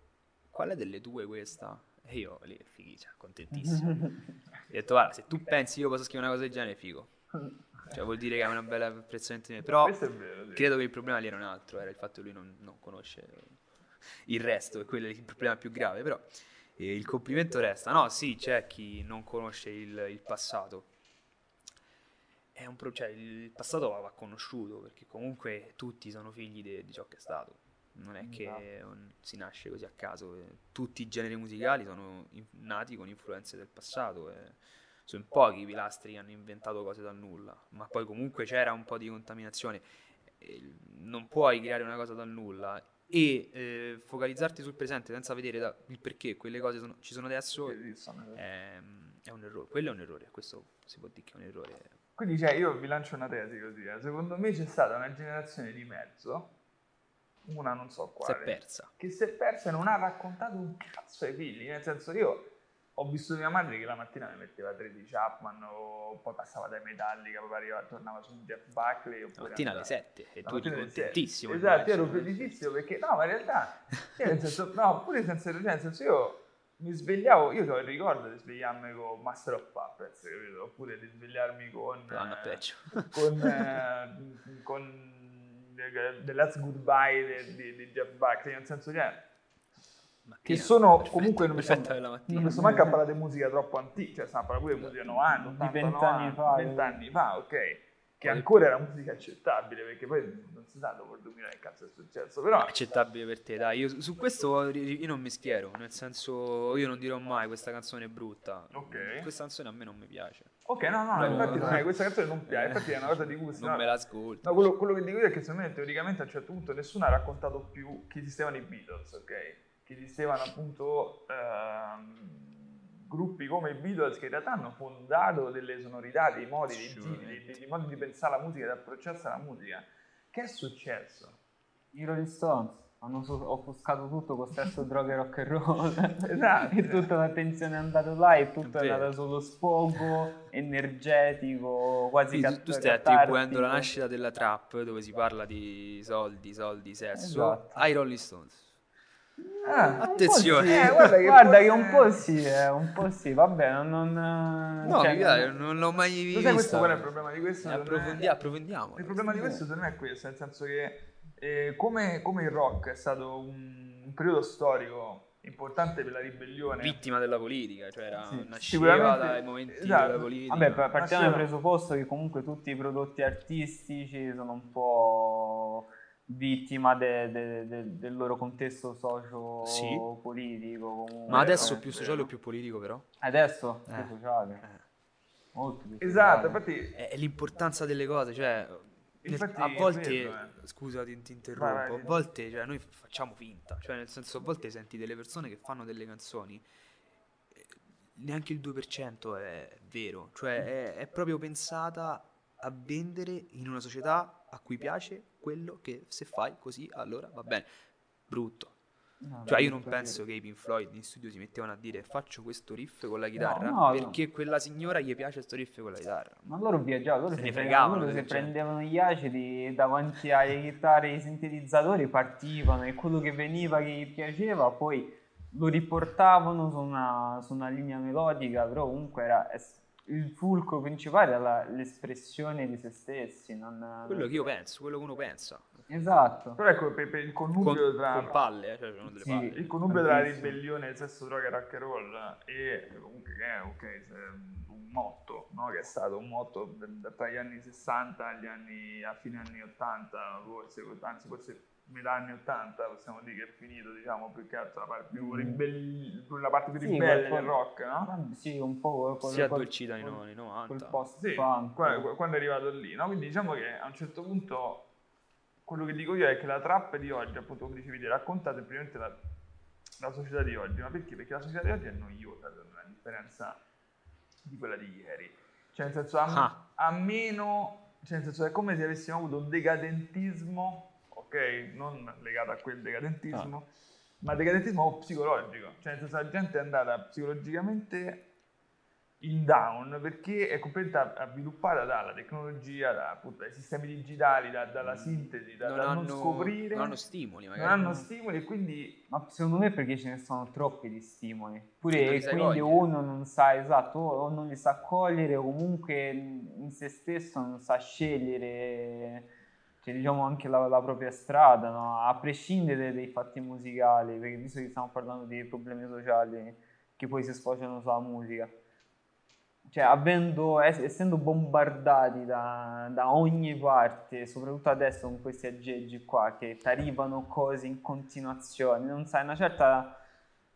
qual è delle due questa? E io lì, fighi, cioè, contentissimo. <laughs> Ho detto, guarda, se tu pensi io possa scrivere una cosa del genere, figo. Cioè vuol dire che hai una bella apprezzamento di me. Però è vero, credo che il problema lì era un altro, era il fatto che lui non, non conosce il resto, e quello è il problema più grave, però eh, il complimento resta. No, sì, c'è chi non conosce il, il passato. È un pro- cioè, il passato va, va conosciuto, perché comunque tutti sono figli de- di ciò che è stato. Non è che un- si nasce così a caso. eh. Tutti i generi musicali sono in- nati con influenze del passato. e sono in pochi i pilastri che hanno inventato cose dal nulla, ma poi comunque c'era un po' di contaminazione. Eh, Non puoi creare una cosa dal nulla e eh, focalizzarti sul presente senza vedere da- il perché quelle cose sono- ci sono adesso è, è un errore. Quello è un errore, questo si può dire che è un errore. Quindi cioè, io vi lancio una tesi così. eh. Secondo me c'è stata una generazione di mezzo, una non so Si è quale, persa. che si è persa e non ha raccontato un cazzo ai figli. Nel senso, io ho visto mia madre che la mattina mi metteva Tracy Chapman o poi passava dai Metallica, poi arrivava, tornava su Jeff Buckley. La mattina alle andava- 7 e tu eri contentissimo. Esatto, io ero felicissimo perché, no, ma in realtà, io nel senso, no, pure senza ironia, nel senso io mi svegliavo, io ho il ricordo di svegliarmi con Master of Puppets, capito? Oppure di svegliarmi con... Vanno a eh, peggio. con, <laughs> eh, con eh, The Last Goodbye di, di, di Jeff Buckley, nel senso che, che Mattina, sono perfetto, comunque non mi mattina. non mi sto manco a parlare di musica troppo antica, cioè stiamo a parlare pure di musica 90, 80, Di vent'anni 90, fa, 20 anni fa, ok, che ancora era musica accettabile, perché poi non si sa dopo il 2000 che cazzo è successo, però accettabile per te, dai. Io su- questo io non mi schiero, nel senso io non dirò mai questa canzone è brutta. Ok. Questa canzone a me non mi piace. ok, no, no, No, infatti no. non è- questa canzone non piace, infatti è una cosa di gusto, Non no? me l'ascolto. No, quello, quello che dico io è che secondo me teoricamente a un certo punto nessuno ha raccontato più che esistevano i Beatles, ok? Che esistevano appunto ehm, gruppi come i Beatles che in realtà hanno fondato delle sonorità, dei modi, dei giri, dei, dei modi di pensare alla musica, di approcciarsi alla musica. Che è successo? I Rolling Stones hanno so- offuscato tutto con stesso <laughs> droga e rock and roll. Esatto. e tutta l'attenzione è andata là e tutto È è, andato sullo sfogo, energetico, quasi Quindi tu, cat- tu stai attribuendo la nascita della trap dove si parla di soldi, soldi, sesso Esatto. ai Rolling Stones. Ah, Attenzione. Sì, Eh, <laughs> guarda che guarda che un po' sì, eh, un po' sì, vabbè, non... non No, cioè, piace, non- non l'ho mai Lo vista. sai questo qual è il problema di questo? Approfondi- approfondiamo. Il problema di questo secondo me è questo, nel senso che eh, come, come il rock è stato un, un periodo storico importante per la ribellione, Vittima della politica, cioè era, Sì, nasceva dai momenti esatto. della politica. Vabbè, pa- partiamo dal presupposto che comunque tutti i prodotti artistici sono un po' vittima de- de- de- del loro contesto Sì. socio-politico. comunque. Ma adesso più sociale o più politico però? Adesso più Eh. sociale, Eh. molto più Esatto, sociale. infatti È, è l'importanza delle cose, cioè nel- Infatti a volte, quello, eh. scusa ti, ti interrompo, Vai, vai. a volte cioè, noi facciamo finta, cioè nel senso a volte senti delle persone che fanno delle canzoni, eh, neanche il 2% è vero, cioè è, è proprio pensata a vendere in una società a cui piace quello che se fai così allora va bene, brutto. No, Cioè io no, non penso che i Pink Floyd in studio si mettevano a dire faccio questo riff con la chitarra no, no. perché quella signora gli piace questo riff con la chitarra. Ma loro viaggiavano, loro Se si ne fregavano, loro gente. prendevano gli acidi davanti alle chitarre e ai sintetizzatori, partivano e quello che veniva che gli piaceva poi lo riportavano su una, su una linea melodica, però comunque era es- il fulcro principale la- l'espressione di se stessi. Non, Quello che io penso, quello che uno pensa. Esatto. però ecco per, per il Con, connubio tra con palle, eh, cioè sono delle Sì. palle. il connubio tra ribellione, il sesso, droga e rock and roll e comunque che è ok, se- un motto, no? che è stato un motto tra gli anni 60 agli anni, a fine anni 80, forse, anzi forse metà anni 80 possiamo dire che è finito, diciamo, più che altro la parte più, Mm. ribelli- la parte più Sì, ribelle quel- del rock, no? Sì, un po' col, Si col- addolcita nei col- anni 90. col post Sì, punk. qua- quando è arrivato lì, no? Quindi diciamo che a un certo punto quello che dico io è che la trap di oggi, appunto come dicevi, te, racconta semplicemente la, la società di oggi, ma perché? Perché la società di oggi è noiosa, secondo me, a differenza di quella di ieri. Cioè, nel senso, a, Ah. a meno, cioè, nel senso, è come se avessimo avuto un decadentismo, ok? Non legato a quel decadentismo, ma decadentismo psicologico. Cioè, nel senso, la gente è andata psicologicamente in down perché è completamente avviluppata dalla tecnologia, da, appunto, dai sistemi digitali, da- dalla sintesi, da non, da non, hanno, scoprire, non hanno stimoli, non magari. hanno stimoli e quindi Ma secondo me perché ce ne sono troppi di stimoli. Non Pure e quindi uno non sa esatto, o non li sa cogliere o comunque in se stesso non sa scegliere cioè, diciamo anche la, la propria strada, no? a prescindere dai fatti musicali, perché visto che stiamo parlando di problemi sociali che poi si sfociano sulla musica. Cioè, avendo, es- essendo bombardati da, da ogni parte, soprattutto adesso con questi aggeggi qua che ti arrivano cose in continuazione, non sai, una certa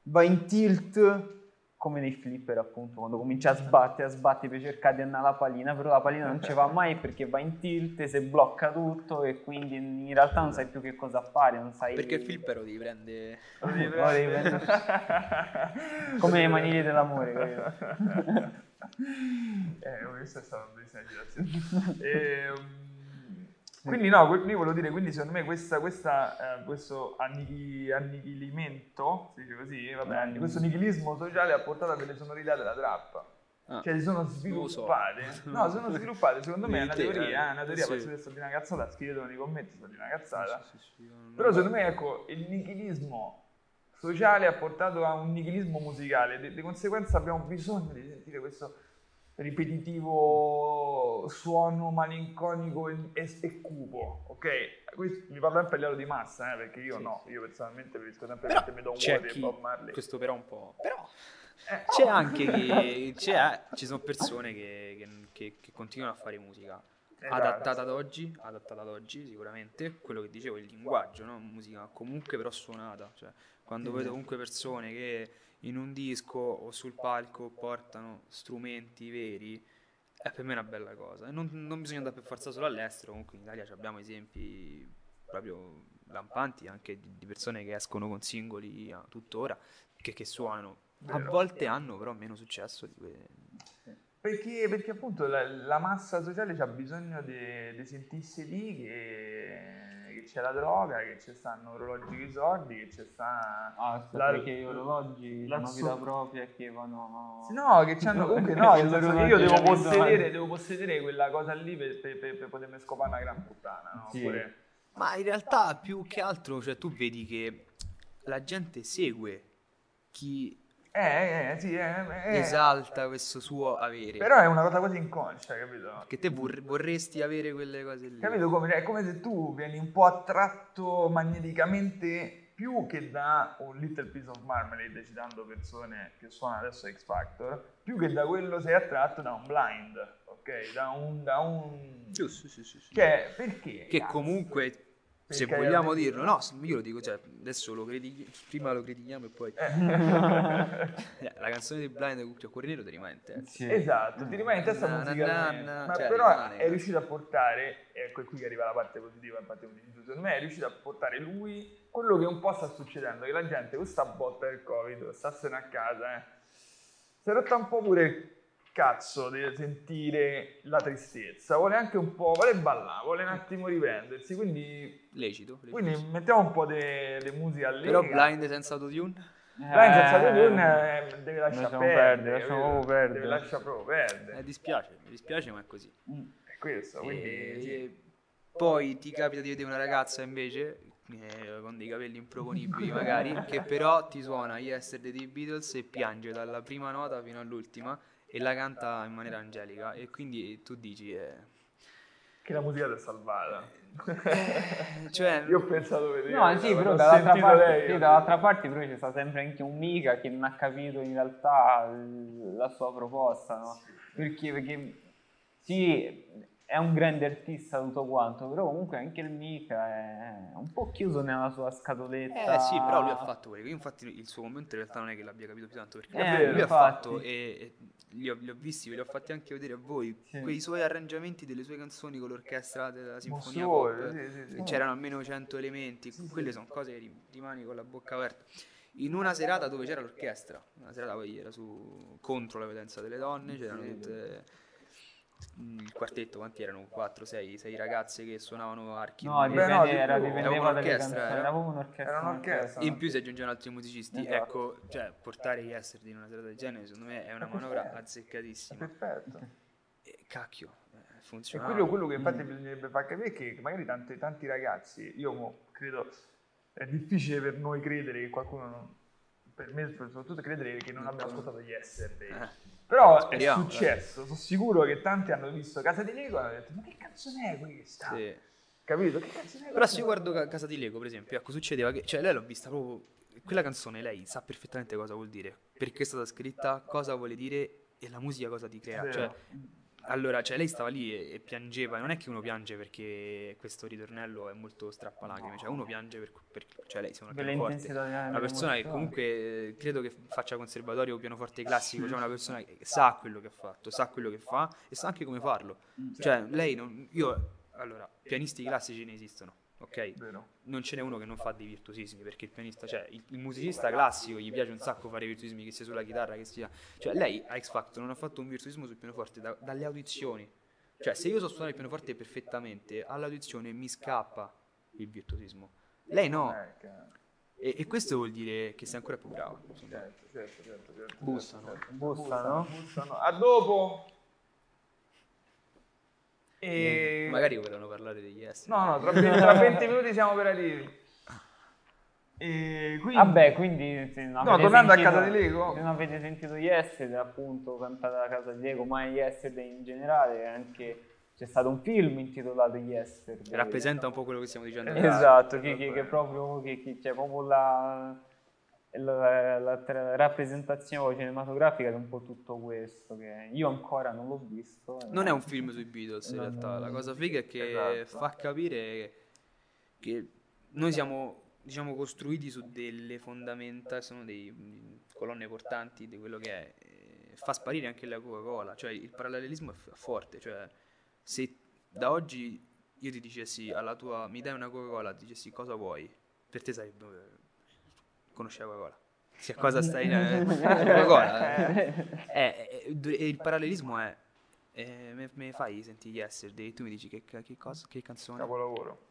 va in tilt come nei flipper appunto, quando cominci a sbattere, a sbattere per cercare di andare alla pallina, però la pallina non ci va mai perché va in tilt, si blocca tutto e quindi in realtà non sai più che cosa fare, non sai... Perché il prende... lo devi Lo devi prendere. <laughs> <laughs> Come le maniglie dell'amore, <laughs> capito? eh, questa è stata una bellissima citazione. Ehm, Quindi no, io volevo dire, quindi secondo me questa, questa, eh, questo annichi- annichilimento, si dice così, vabbè, Mm. questo nichilismo sociale ha portato a delle sonorità della trappa. Ah, Cioè si sono lo so. sviluppate. No, sono <laughs> sviluppate, secondo me è una teoria, è una teoria, Sì. posso dire sto di una cazzata, scrivetelo nei commenti, sto di una cazzata. Sì, sì, Però secondo me, ecco, il nichilismo sociale ha portato a un nichilismo musicale, di, di conseguenza abbiamo bisogno di sentire questo ripetitivo suono malinconico e, e- cupo, ok? Questo, mi parlo sempre a livello di massa, eh, perché io Sì, no, sì. io personalmente preferisco sempre Però mettermi Don c'è Water e Bob Marley. Questo però un po'... Però Eh, c'è anche chi... <laughs> c'è- ci sono persone che, che- che- che continuano a fare musica Esatto. adattata ad oggi, adattata ad oggi sicuramente, quello che dicevo, il linguaggio, no? musica comunque però suonata, cioè quando Sì, vedo sì. comunque persone che in un disco o sul palco portano strumenti veri, è per me una bella cosa. E non, non bisogna andare per forza solo all'estero, comunque in Italia abbiamo esempi proprio lampanti anche di, di persone che escono con singoli a tuttora, che, che suonano. A volte hanno però meno successo di que- Perché, perché appunto la, la massa sociale ha bisogno di, di sentirsi lì che, che c'è la droga, che ci stanno orologi di soldi, che ci sta... Ah, La- perché gli orologi la hanno vita propria e che vanno... No, che c'hanno comunque no, <laughs> io devo possedere, devo possedere quella cosa lì per, per, per, per potermi scopare una gran puttana, no? Sì. Oppure- Ma in realtà più che altro, cioè tu vedi che la gente segue chi Eh, eh, eh, sì, eh, eh, esalta questo suo avere. Però è una cosa quasi inconscia, capito? Che te vor- vorresti avere quelle cose lì. Capito come? È come se tu vieni un po' attratto magneticamente più che da un little piece of marmalade, citando persone che suonano adesso X Factor, più che da quello sei attratto da un blind, ok? Da un... Da un... Giusto, sì, sì, sì. Che, perché? Che cazzo? comunque, se vogliamo dirlo, no, io lo dico, cioè, adesso lo critichi, prima lo critichiamo e poi... Eh, <laughs> la canzone di Blind cioè, Cuore Nero ti rimane in testa. Sì. Esatto, ti rimane in testa Na, musicalmente, na, na, ma cioè, però rimane, è eh. riuscito a portare, ecco è qui che arriva la parte positiva, come dici tu, secondo me è riuscito a portare lui quello che un po' sta succedendo, che la gente con sta botta del covid, stassene a casa, eh, si è rotta un po' pure cazzo di sentire la tristezza, vuole anche un po', vuole ballare, vuole un attimo riprendersi, quindi, Lecito. lecito. quindi mettiamo un po' di musica lì. Però Blind senza autotune? Blind senza Eh, autotune eh, deve lasciare perdere, perdere, lasciamo capito? proprio perdere. Deve lasciare proprio perdere. Eh, dispiace, mi dispiace ma è così. È questo, quindi E sì. poi ti capita di vedere una ragazza invece eh, con dei capelli improponibili magari che però ti suona Yesterday dei Beatles e piange dalla prima nota fino all'ultima e la canta in maniera angelica e quindi tu dici eh, che la musica ti ha salvata. cioè <laughs> Io ho pensato vedere. No, sì, però dall'altra parte, sì, dall'altra parte però c'è sta sempre anche un mica che non ha capito in realtà la sua proposta, no? Perché, perché sì, è un grande artista tutto quanto, però comunque anche il mica è un po' chiuso nella sua scatoletta. eh sì però lui ha fatto quello io infatti il suo commento in realtà non è che l'abbia capito più tanto perché Eh, lui ha infatti. fatto e, e li, ho, li ho visti ve li ho fatti anche vedere a voi Sì. quei suoi arrangiamenti delle sue canzoni con l'orchestra della sinfonia pop Mostruoso, sì, sì, sì. c'erano almeno 100 elementi, quelle sono cose che ri- rimani con la bocca aperta. In una serata dove c'era l'orchestra, una serata poi era su contro la violenza delle donne, c'erano tutte il quartetto, quanti erano? 4, 6, 6 ragazze che suonavano archi. No, dipende, no, era, dipendeva Era un'orchestra, era? era un'orchestra. Era un'orchestra. in più si aggiungevano altri musicisti. Esatto. Ecco, cioè, portare Yesterday in una serata del genere, secondo me è una È manovra perfetto. azzeccatissima. Perfetto. E cacchio, eh, E funziona. quello, quello che infatti bisognerebbe far capire è che magari tanti, tanti ragazzi, io mo credo, è difficile per noi credere che qualcuno non, per me soprattutto credere che non abbia ascoltato Yesterday. Eh. Però Speriamo, è successo, sono sicuro che tanti hanno visto Casa di Lego e hanno detto ma che canzone è questa? Sì. Capito? Che canzone è Però se io guardo Ca- Casa di Lego, per esempio, ecco, succedeva che, cioè, lei l'ho vista proprio, quella canzone, lei sa perfettamente cosa vuol dire, perché è stata scritta, cosa vuole dire e la musica cosa ti crea. Cioè, allora, cioè, lei stava lì e, e piangeva, non è che uno piange perché questo ritornello è molto strappalacrime, cioè uno piange per, per- cioè lei pianoforte. intensità delle Una persona che comunque eh, credo che faccia conservatorio o pianoforte classico, cioè una persona che sa quello che ha fatto, sa quello che fa e sa anche come farlo. Cioè, lei non, io allora, pianisti classici ne esistono, ok? Vero. Non ce n'è uno che non fa dei virtuosismi, perché il pianista, cioè il, il musicista classico gli piace un sacco fare i virtuosismi, che sia sulla chitarra, che sia. Cioè, lei a X Factor non ha fatto un virtuosismo sul pianoforte da- dalle audizioni. Cioè, se io so suonare il pianoforte perfettamente, all'audizione mi scappa il virtuosismo. Lei no. Eh, E, e questo vuol dire che sei ancora più insomma. Certo, certo, certo, certo. Bussano. Bussano? bussano. A dopo. E... Magari volevano parlare degli esseri. No, no, tra, tra 20 minuti siamo operativi. E quindi... Vabbè, quindi se non No, tornando a sentito- casa di Lego. Se non avete sentito Yesterday, appunto, cantata a casa di Lego, ma Yesterday in generale, anche c'è stato un film intitolato Yesterday. Rappresenta un po' quello che stiamo dicendo. Esatto. Esatto, che, che, che proprio che, che c'è proprio la, la- la tra- rappresentazione cinematografica di un po' tutto questo che io ancora non l'ho visto. Non è un film sui Beatles in No, realtà, no, la cosa figa è che Esatto. fa capire che noi siamo diciamo costruiti su delle fondamenta, sono dei mh, colonne portanti di quello che è. e Fa sparire anche la Coca-Cola, cioè il parallelismo è forte, cioè se da oggi io ti dicessi alla tua mi dai una Coca-Cola, ti dicessi cosa vuoi? Per te sarebbe conosci la Coca-Cola. Che cosa stai eh, <laughs> Coca-Cola? eh. Eh, eh, e il parallelismo è eh, me, me fai sentire Yesterday tu mi dici che, che cosa che canzone Capolavoro.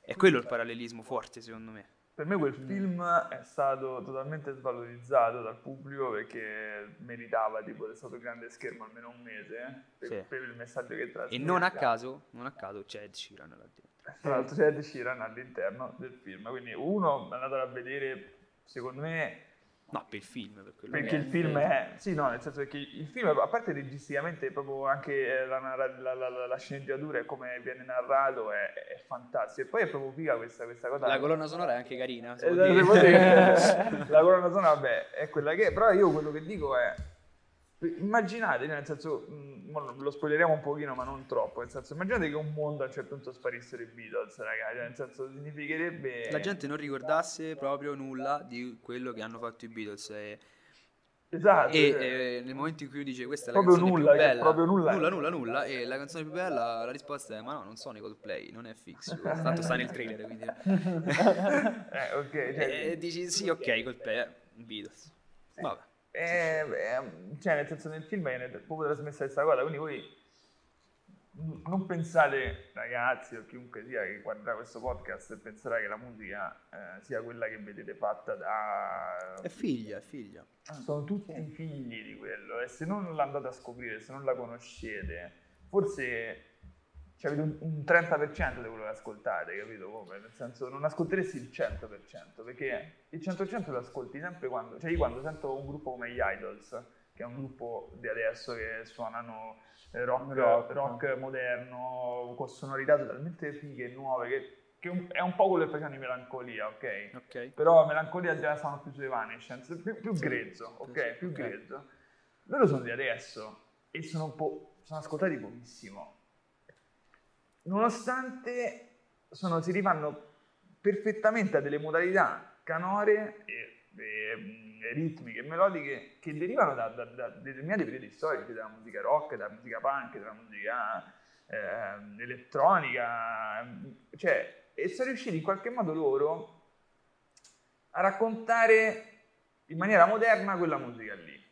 è quello il parallelismo forte secondo me Per me quel film è stato totalmente svalorizzato dal pubblico perché meritava tipo essere stato grande schermo almeno un mese per, Sì. per il messaggio che e trasmette. non a caso non a caso c'è Ed Sheeran là dentro Tra l'altro c'è Ed Sheeran all'interno del film, quindi uno è andato a vedere, secondo me, no per il film per perché che il film è... Sì, no, nel senso che il film, a parte registicamente, proprio anche la, narra- la, la- la- la sceneggiatura e come viene narrato è, è fantastico. E poi è proprio figa questa, questa cosa. la colonna sonora è anche carina Eh, dire, <laughs> <laughs> la colonna sonora, vabbè, è quella che è, però io quello che dico è, immaginate, nel senso, lo spoileriamo un pochino, ma non troppo, nel senso, immaginate che un mondo a un certo punto sparissero i Beatles, ragazzi, nel senso, significherebbe... la gente non ricordasse proprio nulla di quello che hanno fatto i Beatles e, Esatto, e, cioè, eh, nel momento in cui dice questa è la canzone nulla, più che bella. proprio nulla. nulla nulla nulla e la canzone più bella la risposta è ma no non sono i Coldplay non è fix <laughs> tanto sta nel trailer quindi. <laughs> Eh, ok, cioè, e dici sì ok Coldplay è Beatles. vabbè Eh, beh, cioè, nel senso, nel film viene proprio trasmessa questa cosa, quindi voi non pensate, ragazzi, o chiunque sia che guarderà questo podcast e penserà che la musica eh, sia quella che vedete fatta da... è figlia è figlia. Sono tutti figli di quello e se non l'andate a scoprire, se non la conoscete, forse cioè, avete un, un 30% di quello che ascoltate, capito? Come? Nel senso, non ascolteresti il 100%, perché il 100% lo ascolti sempre quando... Cioè io quando sento un gruppo come gli Idols, che è un gruppo di adesso che suonano eh, rock, Rock. rock moderno, con sonorità totalmente fighe, nuove, che, che è un po' quello che facevano i Melancolia, ok? ok Però Melancolia già stanno più sulle Evanescence, più, più grezzo, ok? Più ok. grezzo. Loro sono di adesso e sono un po'. sono ascoltati pochissimo. Nonostante sono- si rifanno perfettamente a delle modalità canore e, e, e ritmiche e melodiche che derivano da, da- da determinati periodi storici, dalla musica rock, dalla musica punk, dalla musica ehm, elettronica, cioè, e sono riusciti in qualche modo loro a raccontare in maniera moderna quella musica lì.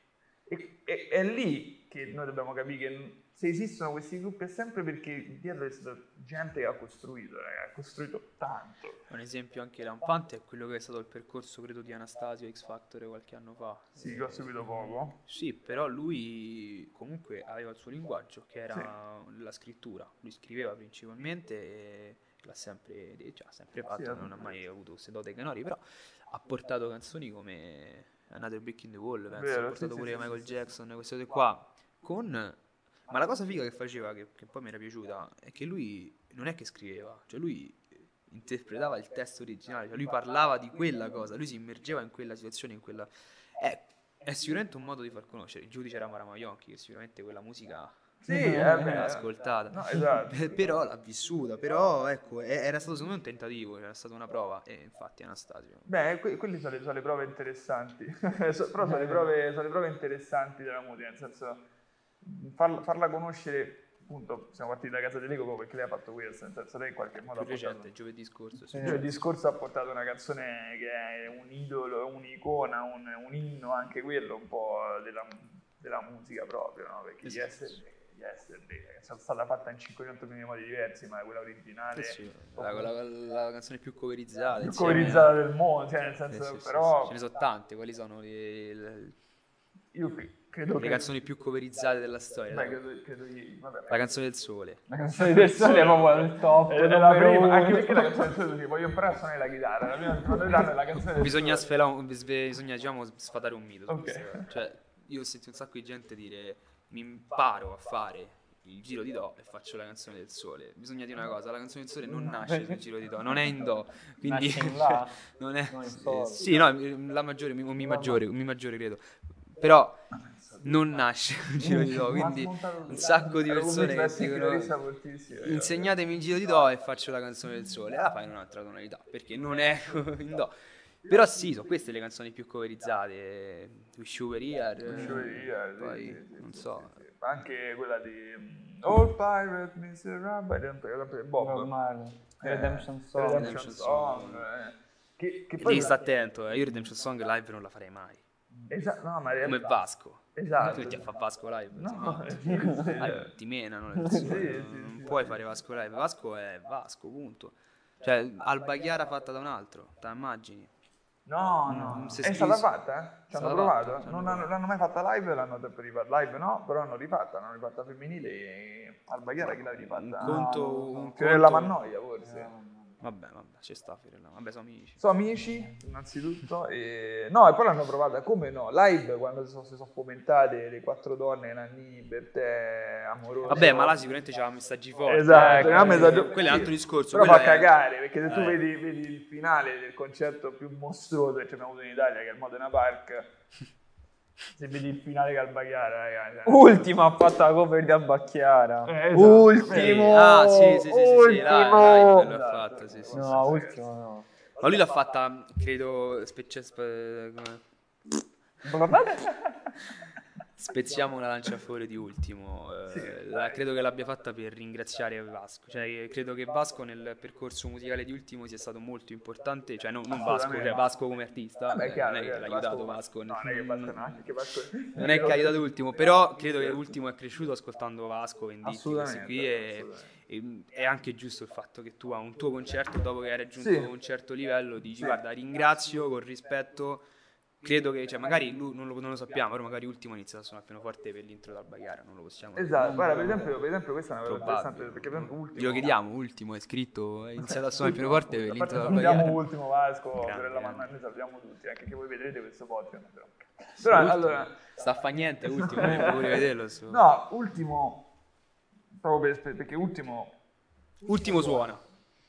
E, e- è lì che noi dobbiamo capire che se esistono questi gruppi è sempre perché dietro c'è stata gente che ha costruito, raga, ha costruito tanto. un esempio anche lampante è quello che è stato il percorso credo di Anastasio X Factor qualche anno fa Sì, che ho seguito poco. Sì, però lui comunque aveva il suo linguaggio, che era la scrittura. Lui scriveva principalmente e l'ha sempre, cioè, ha sempre fatto, Sì, non ha mai avuto queste dote canori, però ha portato canzoni come Another Brick in the Wall, penso, Vero, ha portato sì, pure sì, Michael sì, sì. Jackson, queste cose qua, con... Ma la cosa figa che faceva, che, che poi mi era piaciuta, è che lui non è che scriveva, cioè lui interpretava il testo originale, cioè lui parlava di quella cosa, lui si immergeva in quella situazione, in quella... È, è sicuramente un modo di far conoscere. Il giudice era Mara Maionchi, che sicuramente quella musica Sì, eh, l'ha ascoltata. No, esatto. Per- <laughs> però l'ha vissuta, però ecco, è- era stato secondo me un tentativo, era stata una prova e infatti Anastasio. Beh, que- quelle sono le, sono le prove interessanti, <laughs> So- però sono le prove, sono le prove interessanti della musica, nel senso farla, farla conoscere, appunto, siamo partiti da casa di Lego perché lei ha fatto questo, nel senso lei in qualche modo Più ha portato... recente, giovedì scorso. sì. Il discorso ha portato una canzone che è un idolo, un'icona, un, un inno, anche quello un po' della, della musica proprio, no? Perché Esatto. Yesterday, che è stata fatta in 500 milioni di modi diversi, ma quella originale. Eh sì, la, la- la canzone più coverizzata. più coverizzata del mondo, cioè nel Sì, senso, sì, sì, però sì. Ce ne sono tante, quali sono le, le- io cre- credo le che... canzoni più coverizzate della storia? Beh, credo, credo di- vabbè, La canzone del sole. La canzone del sole è proprio il top. Ed è la prima, uno. anche perché la canzone del sole, voglio imparare a suonare la chitarra, la prima cosa è la canzone del Bisogna, sole. un- bisogna diciamo, sfatare un mito. su Ok. queste cose. Cioè, io ho sentito un sacco di gente dire mi imparo a fare il giro di Do e faccio la canzone del sole. Bisogna dire una cosa, la canzone del sole non nasce sul giro di Do, non è in Do, quindi Nasce in <laughs> La? non è Non eh. Sì, no, la maggiore, mi, mi maggiore, mi maggiore credo. Però non nasce <laughs> sul giro di Do, quindi un sacco di persone che dicono insegnatemi il giro di Do e faccio la canzone del sole. La fai in un'altra tonalità, perché non è <laughs> in Do. Però sì, sono queste le canzoni più coverizzate. Wish You Were Here. Wish You Were Here, sì, Poi, non so. Anche quella di mm, All Pirate Miserable, Bob. Normale. Eh, Redemption Song. Redemption Song. Eh. Che, che poi sta attento, eh. io Redemption Song live non la farei mai. Esatto, no, ma è Come Vasco. Esatto. A fa Vasco live. No, <laughs> sì, sì, Ah, ti menano le persone. Sì, sì, non sì, puoi sì. fare Vasco live. Vasco è Vasco, punto. Cioè, Alba Chiara fatta da un altro, te la immagini? No, Mm, no, si è stata fatta, eh? Ci hanno provato? fatta, hanno non hanno, l'hanno mai fatta live, l'hanno sempre rifatta. Live no, però hanno rifatta, l'hanno rifatta femminile e Alba Chiara chi l'ha rifatta? Un conto... no, no. un Fiorella conto- Mannoia forse. Vabbè, vabbè, ci sta Fiorella. Vabbè, sono amici. Sono amici, innanzitutto. E... No, e poi l'hanno provata, come no? Live, quando si sono, si sono fomentate le quattro donne, Nanni, Bertè, Amoroso. Vabbè, ma là sicuramente c'ha messaggi forti. Esatto, eh, messaggio- quello è un altro discorso. Però fa è- cagare, perché se tu Eh. vedi, vedi il finale del concerto più mostruoso che abbiamo avuto in Italia, che è il Modena Park, se vedi il finale che Alba Chiara, ragazzi. Ultima ha fatto la cover di Abbacchiara. Eh, esatto. Ultimo. Ah, sì, sì, sì, sì, sì, là, Ultimo. là, l'ha fatta, sì, sì. No, ultimo no. Ma lui l'ha fatta, credo, specie, spe- come- <laughs> spezziamo una lancia favore di ultimo. eh, la- credo che l'abbia fatta per ringraziare Vasco. Cioè, credo che Vasco nel percorso musicale di ultimo sia stato molto importante. Cioè, non, non Vasco, cioè Vasco come artista. Vabbè, eh, chiaro, non è che chiaro, l'ha aiutato Vasco. No, non è che Vasco, no, anche Vasco... <laughs> Non è che ha aiutato ultimo, <laughs> però credo che ultimo è cresciuto ascoltando Vasco, Venditti, questi qui e, e- è anche giusto il fatto che tu a un tuo concerto, dopo che hai raggiunto Sì. un certo livello, dici guarda ringrazio con rispetto, credo che, cioè magari lui non lo, non lo sappiamo, però magari ultimo ha iniziato a suonare pianoforte per l'intro d'Alba Chiara, non lo possiamo dire. Esatto, guarda, per esempio, per esempio questa è una cosa interessante, perché per esempio ultimo... Glielo chiediamo, ultimo è scritto, è iniziato a suonare il <laughs> pianoforte per l'intro parte d'Alba salutiamo Chiara. ultimo Vasco, Grande, Fiorella grande. Manna, noi salutiamo tutti, anche che voi vedrete questo podcast. Però, però ultimo. allora... Sta a fa niente, ultimo, eh, pure vederlo. sto- No, ultimo, proprio per- perché ultimo, Ultimo suona.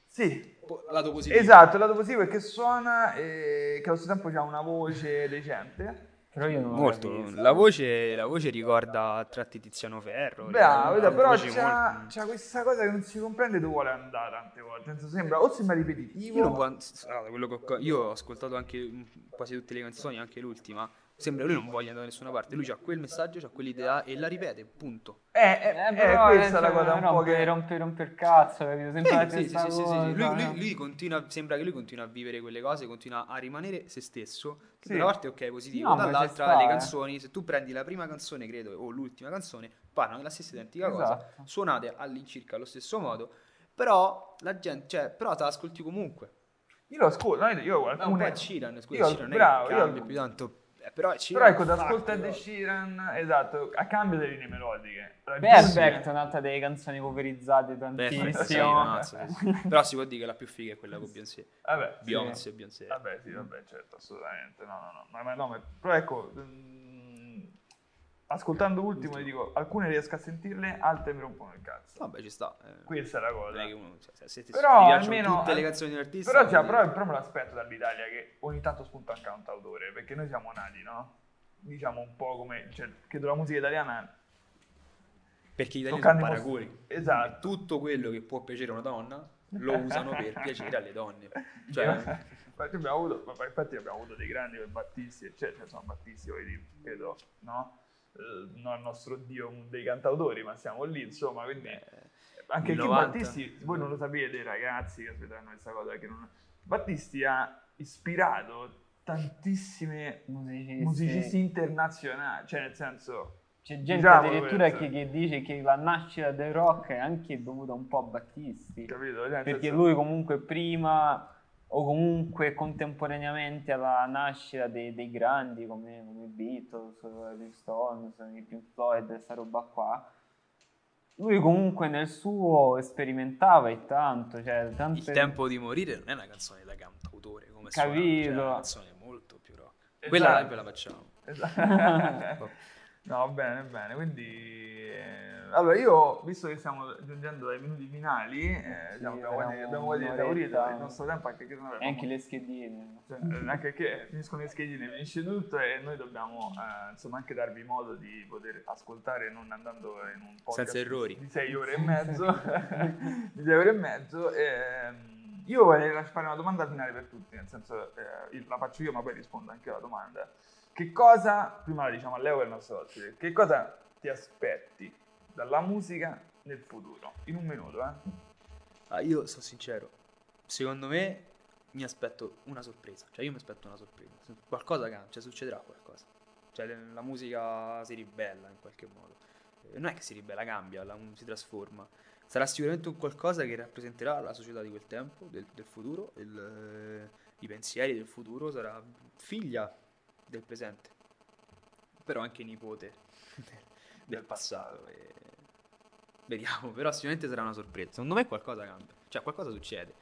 sì, Lato positivo. esatto, il lato positivo è che suona e che allo stesso tempo ha una voce decente. Però io non Molto, la voce, la voce ricorda a tratti Tiziano Ferro. Bravo, le- però c'ha, molto- c'ha questa cosa che non si comprende dove vuole andare tante volte. Senso, sembra, o sembra ripetitivo, Io, non voglio- allora, quello che ho, io ho ascoltato anche quasi tutte le canzoni, anche l'ultima. Sembra che lui non voglia andare da nessuna parte. Lui ha quel messaggio, ha quell'idea e la ripete, punto. è, è, Eh, è però, questa eh, la cioè, cosa un po' che... rompe, rompe il cazzo, capito? Sempre la Eh, sì, sì, sì, sì, sì, sì. cosa, Lui, lui- lui continua, sembra che lui continua a vivere quelle cose, continua a rimanere se stesso. Che Sì. da una parte ok positivo, No, dall'altra sta, le eh. canzoni, se tu prendi la prima canzone, credo, o l'ultima canzone, parlano della stessa identica cosa, Esatto. suonate all'incirca allo stesso modo, però la gente, cioè, però te l'ascolti comunque. Io lo ascolto, io Ma un po' alcune... è Ciran, scusa, io- bravo, è che io- cambia più tanto, eh, però è Ciran. Però ecco, ti fa ascolta Ed. Sheeran, esatto, a cambio delle linee melodiche. Perfect, un'altra delle canzoni coverizzate Beh, sì, tantissimo. mazza, sì. <laughs> Però si può dire che la più figa è quella con Beyoncé. Vabbè, sì. Beyoncé, Beyoncé. Vabbè, sì, vabbè, certo, assolutamente. No, no, no. Ma, ma no, ma- però ecco, mm, ascoltando ultimo, ti dico, alcune riesco a sentirle, altre mi rompono il cazzo. Vabbè, ci sta. eh. Questa è la cosa. è che uno, cioè, se, ti Però piacciono almeno tutte le canzoni di un artista, Però, cioè, però, però me l'aspetto dall'Italia che ogni tanto spunta un cantautore, perché noi siamo nati, no? Diciamo un po' come, cioè, credo la musica italiana perché gli italiani sono paragoni. Esatto. Tutto quello che può piacere a una donna lo usano per <laughs> piacere alle donne. Cioè, <laughs> Infatti abbiamo avuto, infatti abbiamo avuto dei grandi come Battisti, eccetera, insomma Battisti, voglio dire, credo, no? Eh, non il nostro dio dei cantautori, ma siamo lì, insomma, quindi anche il chi 90. Battisti, voi non lo sapete ragazzi che aspettano questa cosa, che non... Battisti ha ispirato tantissime Musicisti. musicisti internazionali, cioè nel senso, C'è gente Diciamo addirittura che, che dice che la nascita del rock è anche dovuta un po' a Battisti. Capito? Cioè, Perché senso- lui comunque prima o comunque contemporaneamente alla nascita dei, dei grandi come, come Beatles, Rolling Stones, i Pink Floyd, questa roba qua, lui comunque nel suo sperimentava e tanto, cioè Il tante- tempo di morire non è una canzone da cantautore come suona, cioè, è Capito. una canzone molto più rock. Quella Esatto. ve la facciamo. Esatto. <laughs> no, bene, bene. Quindi, eh, allora io, visto che stiamo giungendo ai minuti finali, eh, Sì, diciamo, abbiamo abbiamo quasi un'oretta. esaurito il nostro tempo, anche che non e anche le schedine. cioè, eh, anche che finiscono le schedine, finisce tutto e noi dobbiamo eh, insomma anche darvi modo di poter ascoltare non andando in un podcast Senza errori. di 6 ore e mezzo <laughs> di 6 ore e mezzo ehm, io vorrei lasciare fare una domanda finale per tutti nel senso eh, la faccio io ma poi rispondo anche alla domanda che cosa prima la diciamo a Leo che è il nostro ospite che cosa ti aspetti dalla musica nel futuro in un minuto eh? Ah, io sono sincero, secondo me mi aspetto una sorpresa, cioè io mi aspetto una sorpresa, qualcosa cambia, cioè succederà qualcosa, cioè la musica si ribella in qualche modo, Eh, non è che si ribella, cambia, la- si trasforma, sarà sicuramente un qualcosa che rappresenterà la società di quel tempo, del, del futuro, il, eh, i pensieri del futuro, sarà figlia del presente, però anche nipote <laughs> del, passato. e Vediamo, <laughs> però sicuramente sarà una sorpresa. Secondo me qualcosa cambia, cioè qualcosa succede.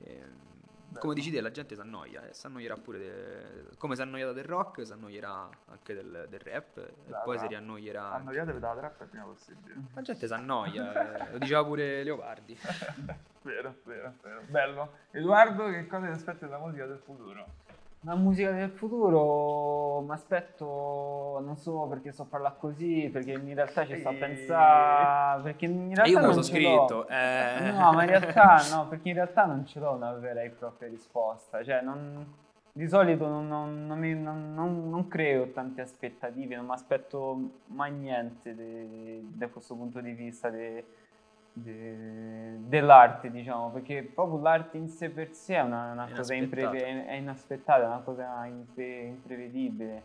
Ehm, come dici te, la gente si annoia, eh, si annoierà pure, de- come si è annoiata del rock, si annoierà anche del, del rap, e Da poi si rap. riannoierà. annoiatevi dalla trappa il prima possibile La gente si annoia, eh, lo diceva pure Leopardi. <laughs> vero, vero, vero. Bello. Edoardo, che cosa ti aspetti dalla musica del futuro? La musica del futuro mi aspetto, non so perché sto a parlare così, perché in realtà ci sto a pensare, perché in realtà E io me lo non l'ho. scritto. eh. No, ma in realtà no, perché in realtà non ce l'ho una vera e propria risposta, cioè non, di solito non, non- non mi- non- non- non creo tante aspettative, non mi aspetto mai niente da questo punto di vista de- de- dell'arte, diciamo, perché proprio l'arte in sé per sé è una, una cosa inaspettata. impreve- è inaspettata, è una cosa impre- imprevedibile.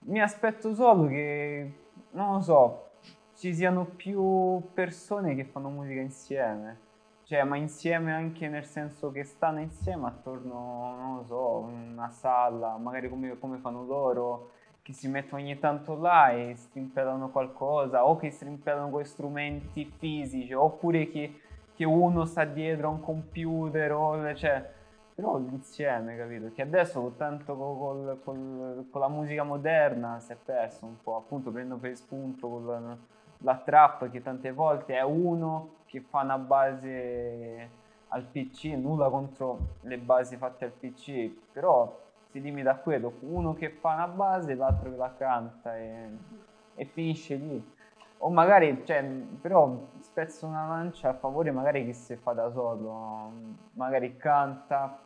Mi aspetto solo che, non lo so, ci siano più persone che fanno musica insieme. Cioè, ma insieme anche nel senso che stanno insieme attorno, non lo so, una sala, magari come, come fanno loro, che si mettono ogni tanto là e strimpellano qualcosa, o che strimpellano con strumenti fisici, oppure che, che uno sta dietro a un computer, o, cioè, però insieme, capito? Che adesso tanto co- col- col- con la musica moderna si è perso un po', appunto prendo per spunto con la trap che tante volte è uno che fa una base al PC, nulla contro le basi fatte al PC, però si limita a quello, uno che fa una base, l'altro che la canta e, e finisce lì. O magari, cioè, però spezzo una lancia a favore magari chi si fa da solo, magari canta,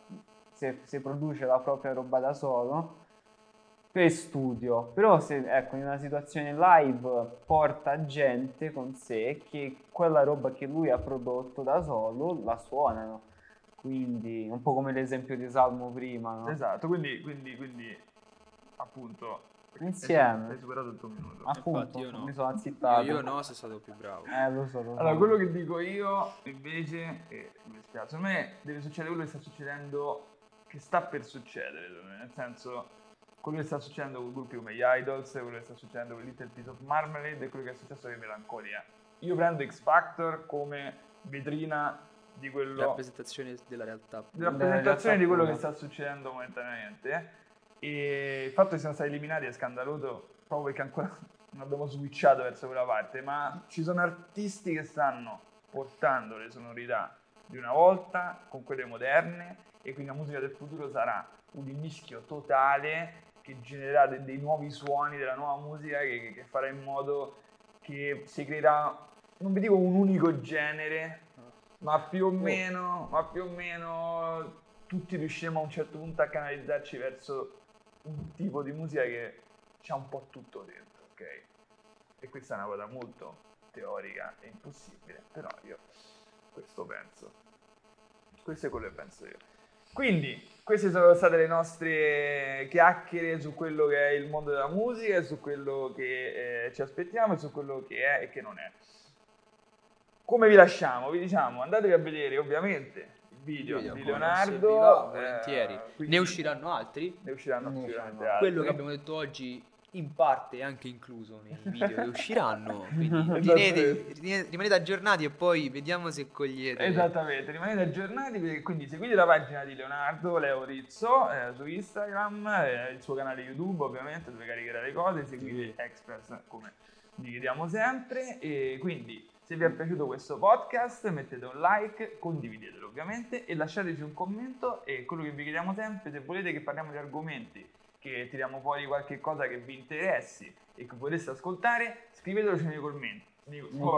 se, se produce la propria roba da solo per studio, però se ecco in una situazione live porta gente con sé che quella roba che lui ha prodotto da solo la suonano. Quindi un po' come l'esempio di Salmo prima, no? Esatto, quindi, quindi, quindi appunto Insieme. hai superato il tuo minuto. Appunto, Infatti io no. mi sono azzittato. Io, io no, sei stato più bravo. Eh, lo so, lo so. Allora, quello che dico io invece, e mi dispiace, secondo me deve succedere quello che sta succedendo, che sta per succedere, nel senso, quello che sta succedendo con gruppi come gli Idols, quello che sta succedendo con Little Piece of Marmalade e quello che è successo con Melancolia. Io prendo X Factor come vetrina di quello Rappresentazione della realtà. rappresentazione di quello che pura. sta succedendo momentaneamente e il fatto che siano stati eliminati è scandaloso proprio perché ancora <laughs> non abbiamo switchato verso quella parte ma ci sono artisti che stanno portando le sonorità di una volta con quelle moderne e quindi la musica del futuro sarà un mischio totale che genererà de- dei nuovi suoni della nuova musica che, che- che farà in modo che si creerà non vi dico un unico genere ma più o meno, ma più o meno tutti riusciremo a un certo punto a canalizzarci verso un tipo di musica che c'ha un po' tutto dentro, ok? E questa è una cosa molto teorica e impossibile, però io questo penso. Questo è quello che penso io. Quindi, queste sono state le nostre chiacchiere su quello che è il mondo della musica, su quello che eh, ci aspettiamo e su quello che è e che non è. Come vi lasciamo? Vi diciamo, andatevi a vedere ovviamente il video, Video, di Leonardo. servirà, eh, volentieri. quindi Ne usciranno altri. ne usciranno Ne sicuramente usciranno. altri. Quello che abbiamo detto oggi in parte è anche incluso nei video che usciranno. <laughs> Quindi rimanete, rimanete- aggiornati e poi vediamo se cogliete. Esattamente, rimanete aggiornati, quindi seguite la pagina di Leonardo Leo Rizzo eh, su Instagram, eh, il suo canale YouTube ovviamente dove caricherà le cose, seguite Express come vi chiediamo sempre e quindi se vi è piaciuto questo podcast mettete un like, condividetelo ovviamente e lasciateci un commento e quello che vi chiediamo sempre, se volete che parliamo di argomenti, che tiriamo fuori qualche cosa che vi interessi e che vorreste ascoltare, scrivetelo nei commenti.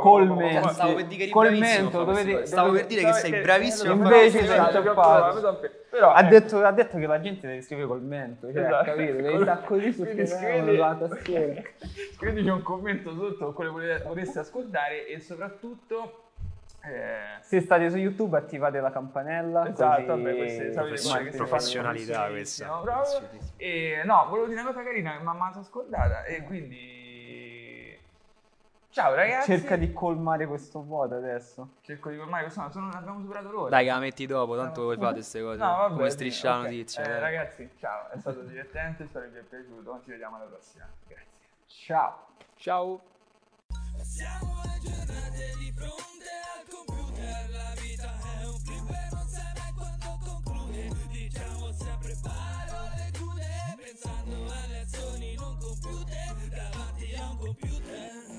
Colmento. Stavo per dire che Colmento, bravissimo a fare dovete-. Stavo per dire che sei bravissimo a fare Invece sei cose. incappato. Però Ha ecco, detto, ha detto che la gente deve scrivere commento, cioè, Esatto. capito? Devi <laughs> stare così sul tastiera. Scriveteci un commento sotto con quello che vorreste ascoltare e soprattutto eh, Se state su YouTube attivate la campanella. Esatto, vabbè, queste Profession- si fanno professionalità questa. no. E no, volevo dire una cosa carina che mi ha scordata e quindi Ciao ragazzi. Cerca di colmare questo vuoto adesso. Cerco di colmare questo vuoto, non abbiamo superato l'ora. Dai, che la metti dopo, tanto voi fate queste cose. No, vabbè, Come striscia la okay. notizia. Eh, ragazzi, ciao, è stato divertente, spero vi sia piaciuto. Ci vediamo alla prossima. Grazie. Ciao. Ciao. Siamo le giornate di fronte al computer, la vita è un film e non sai mai quando conclude. Diciamo sempre parole crude, pensando alle azioni non compiute davanti a un computer.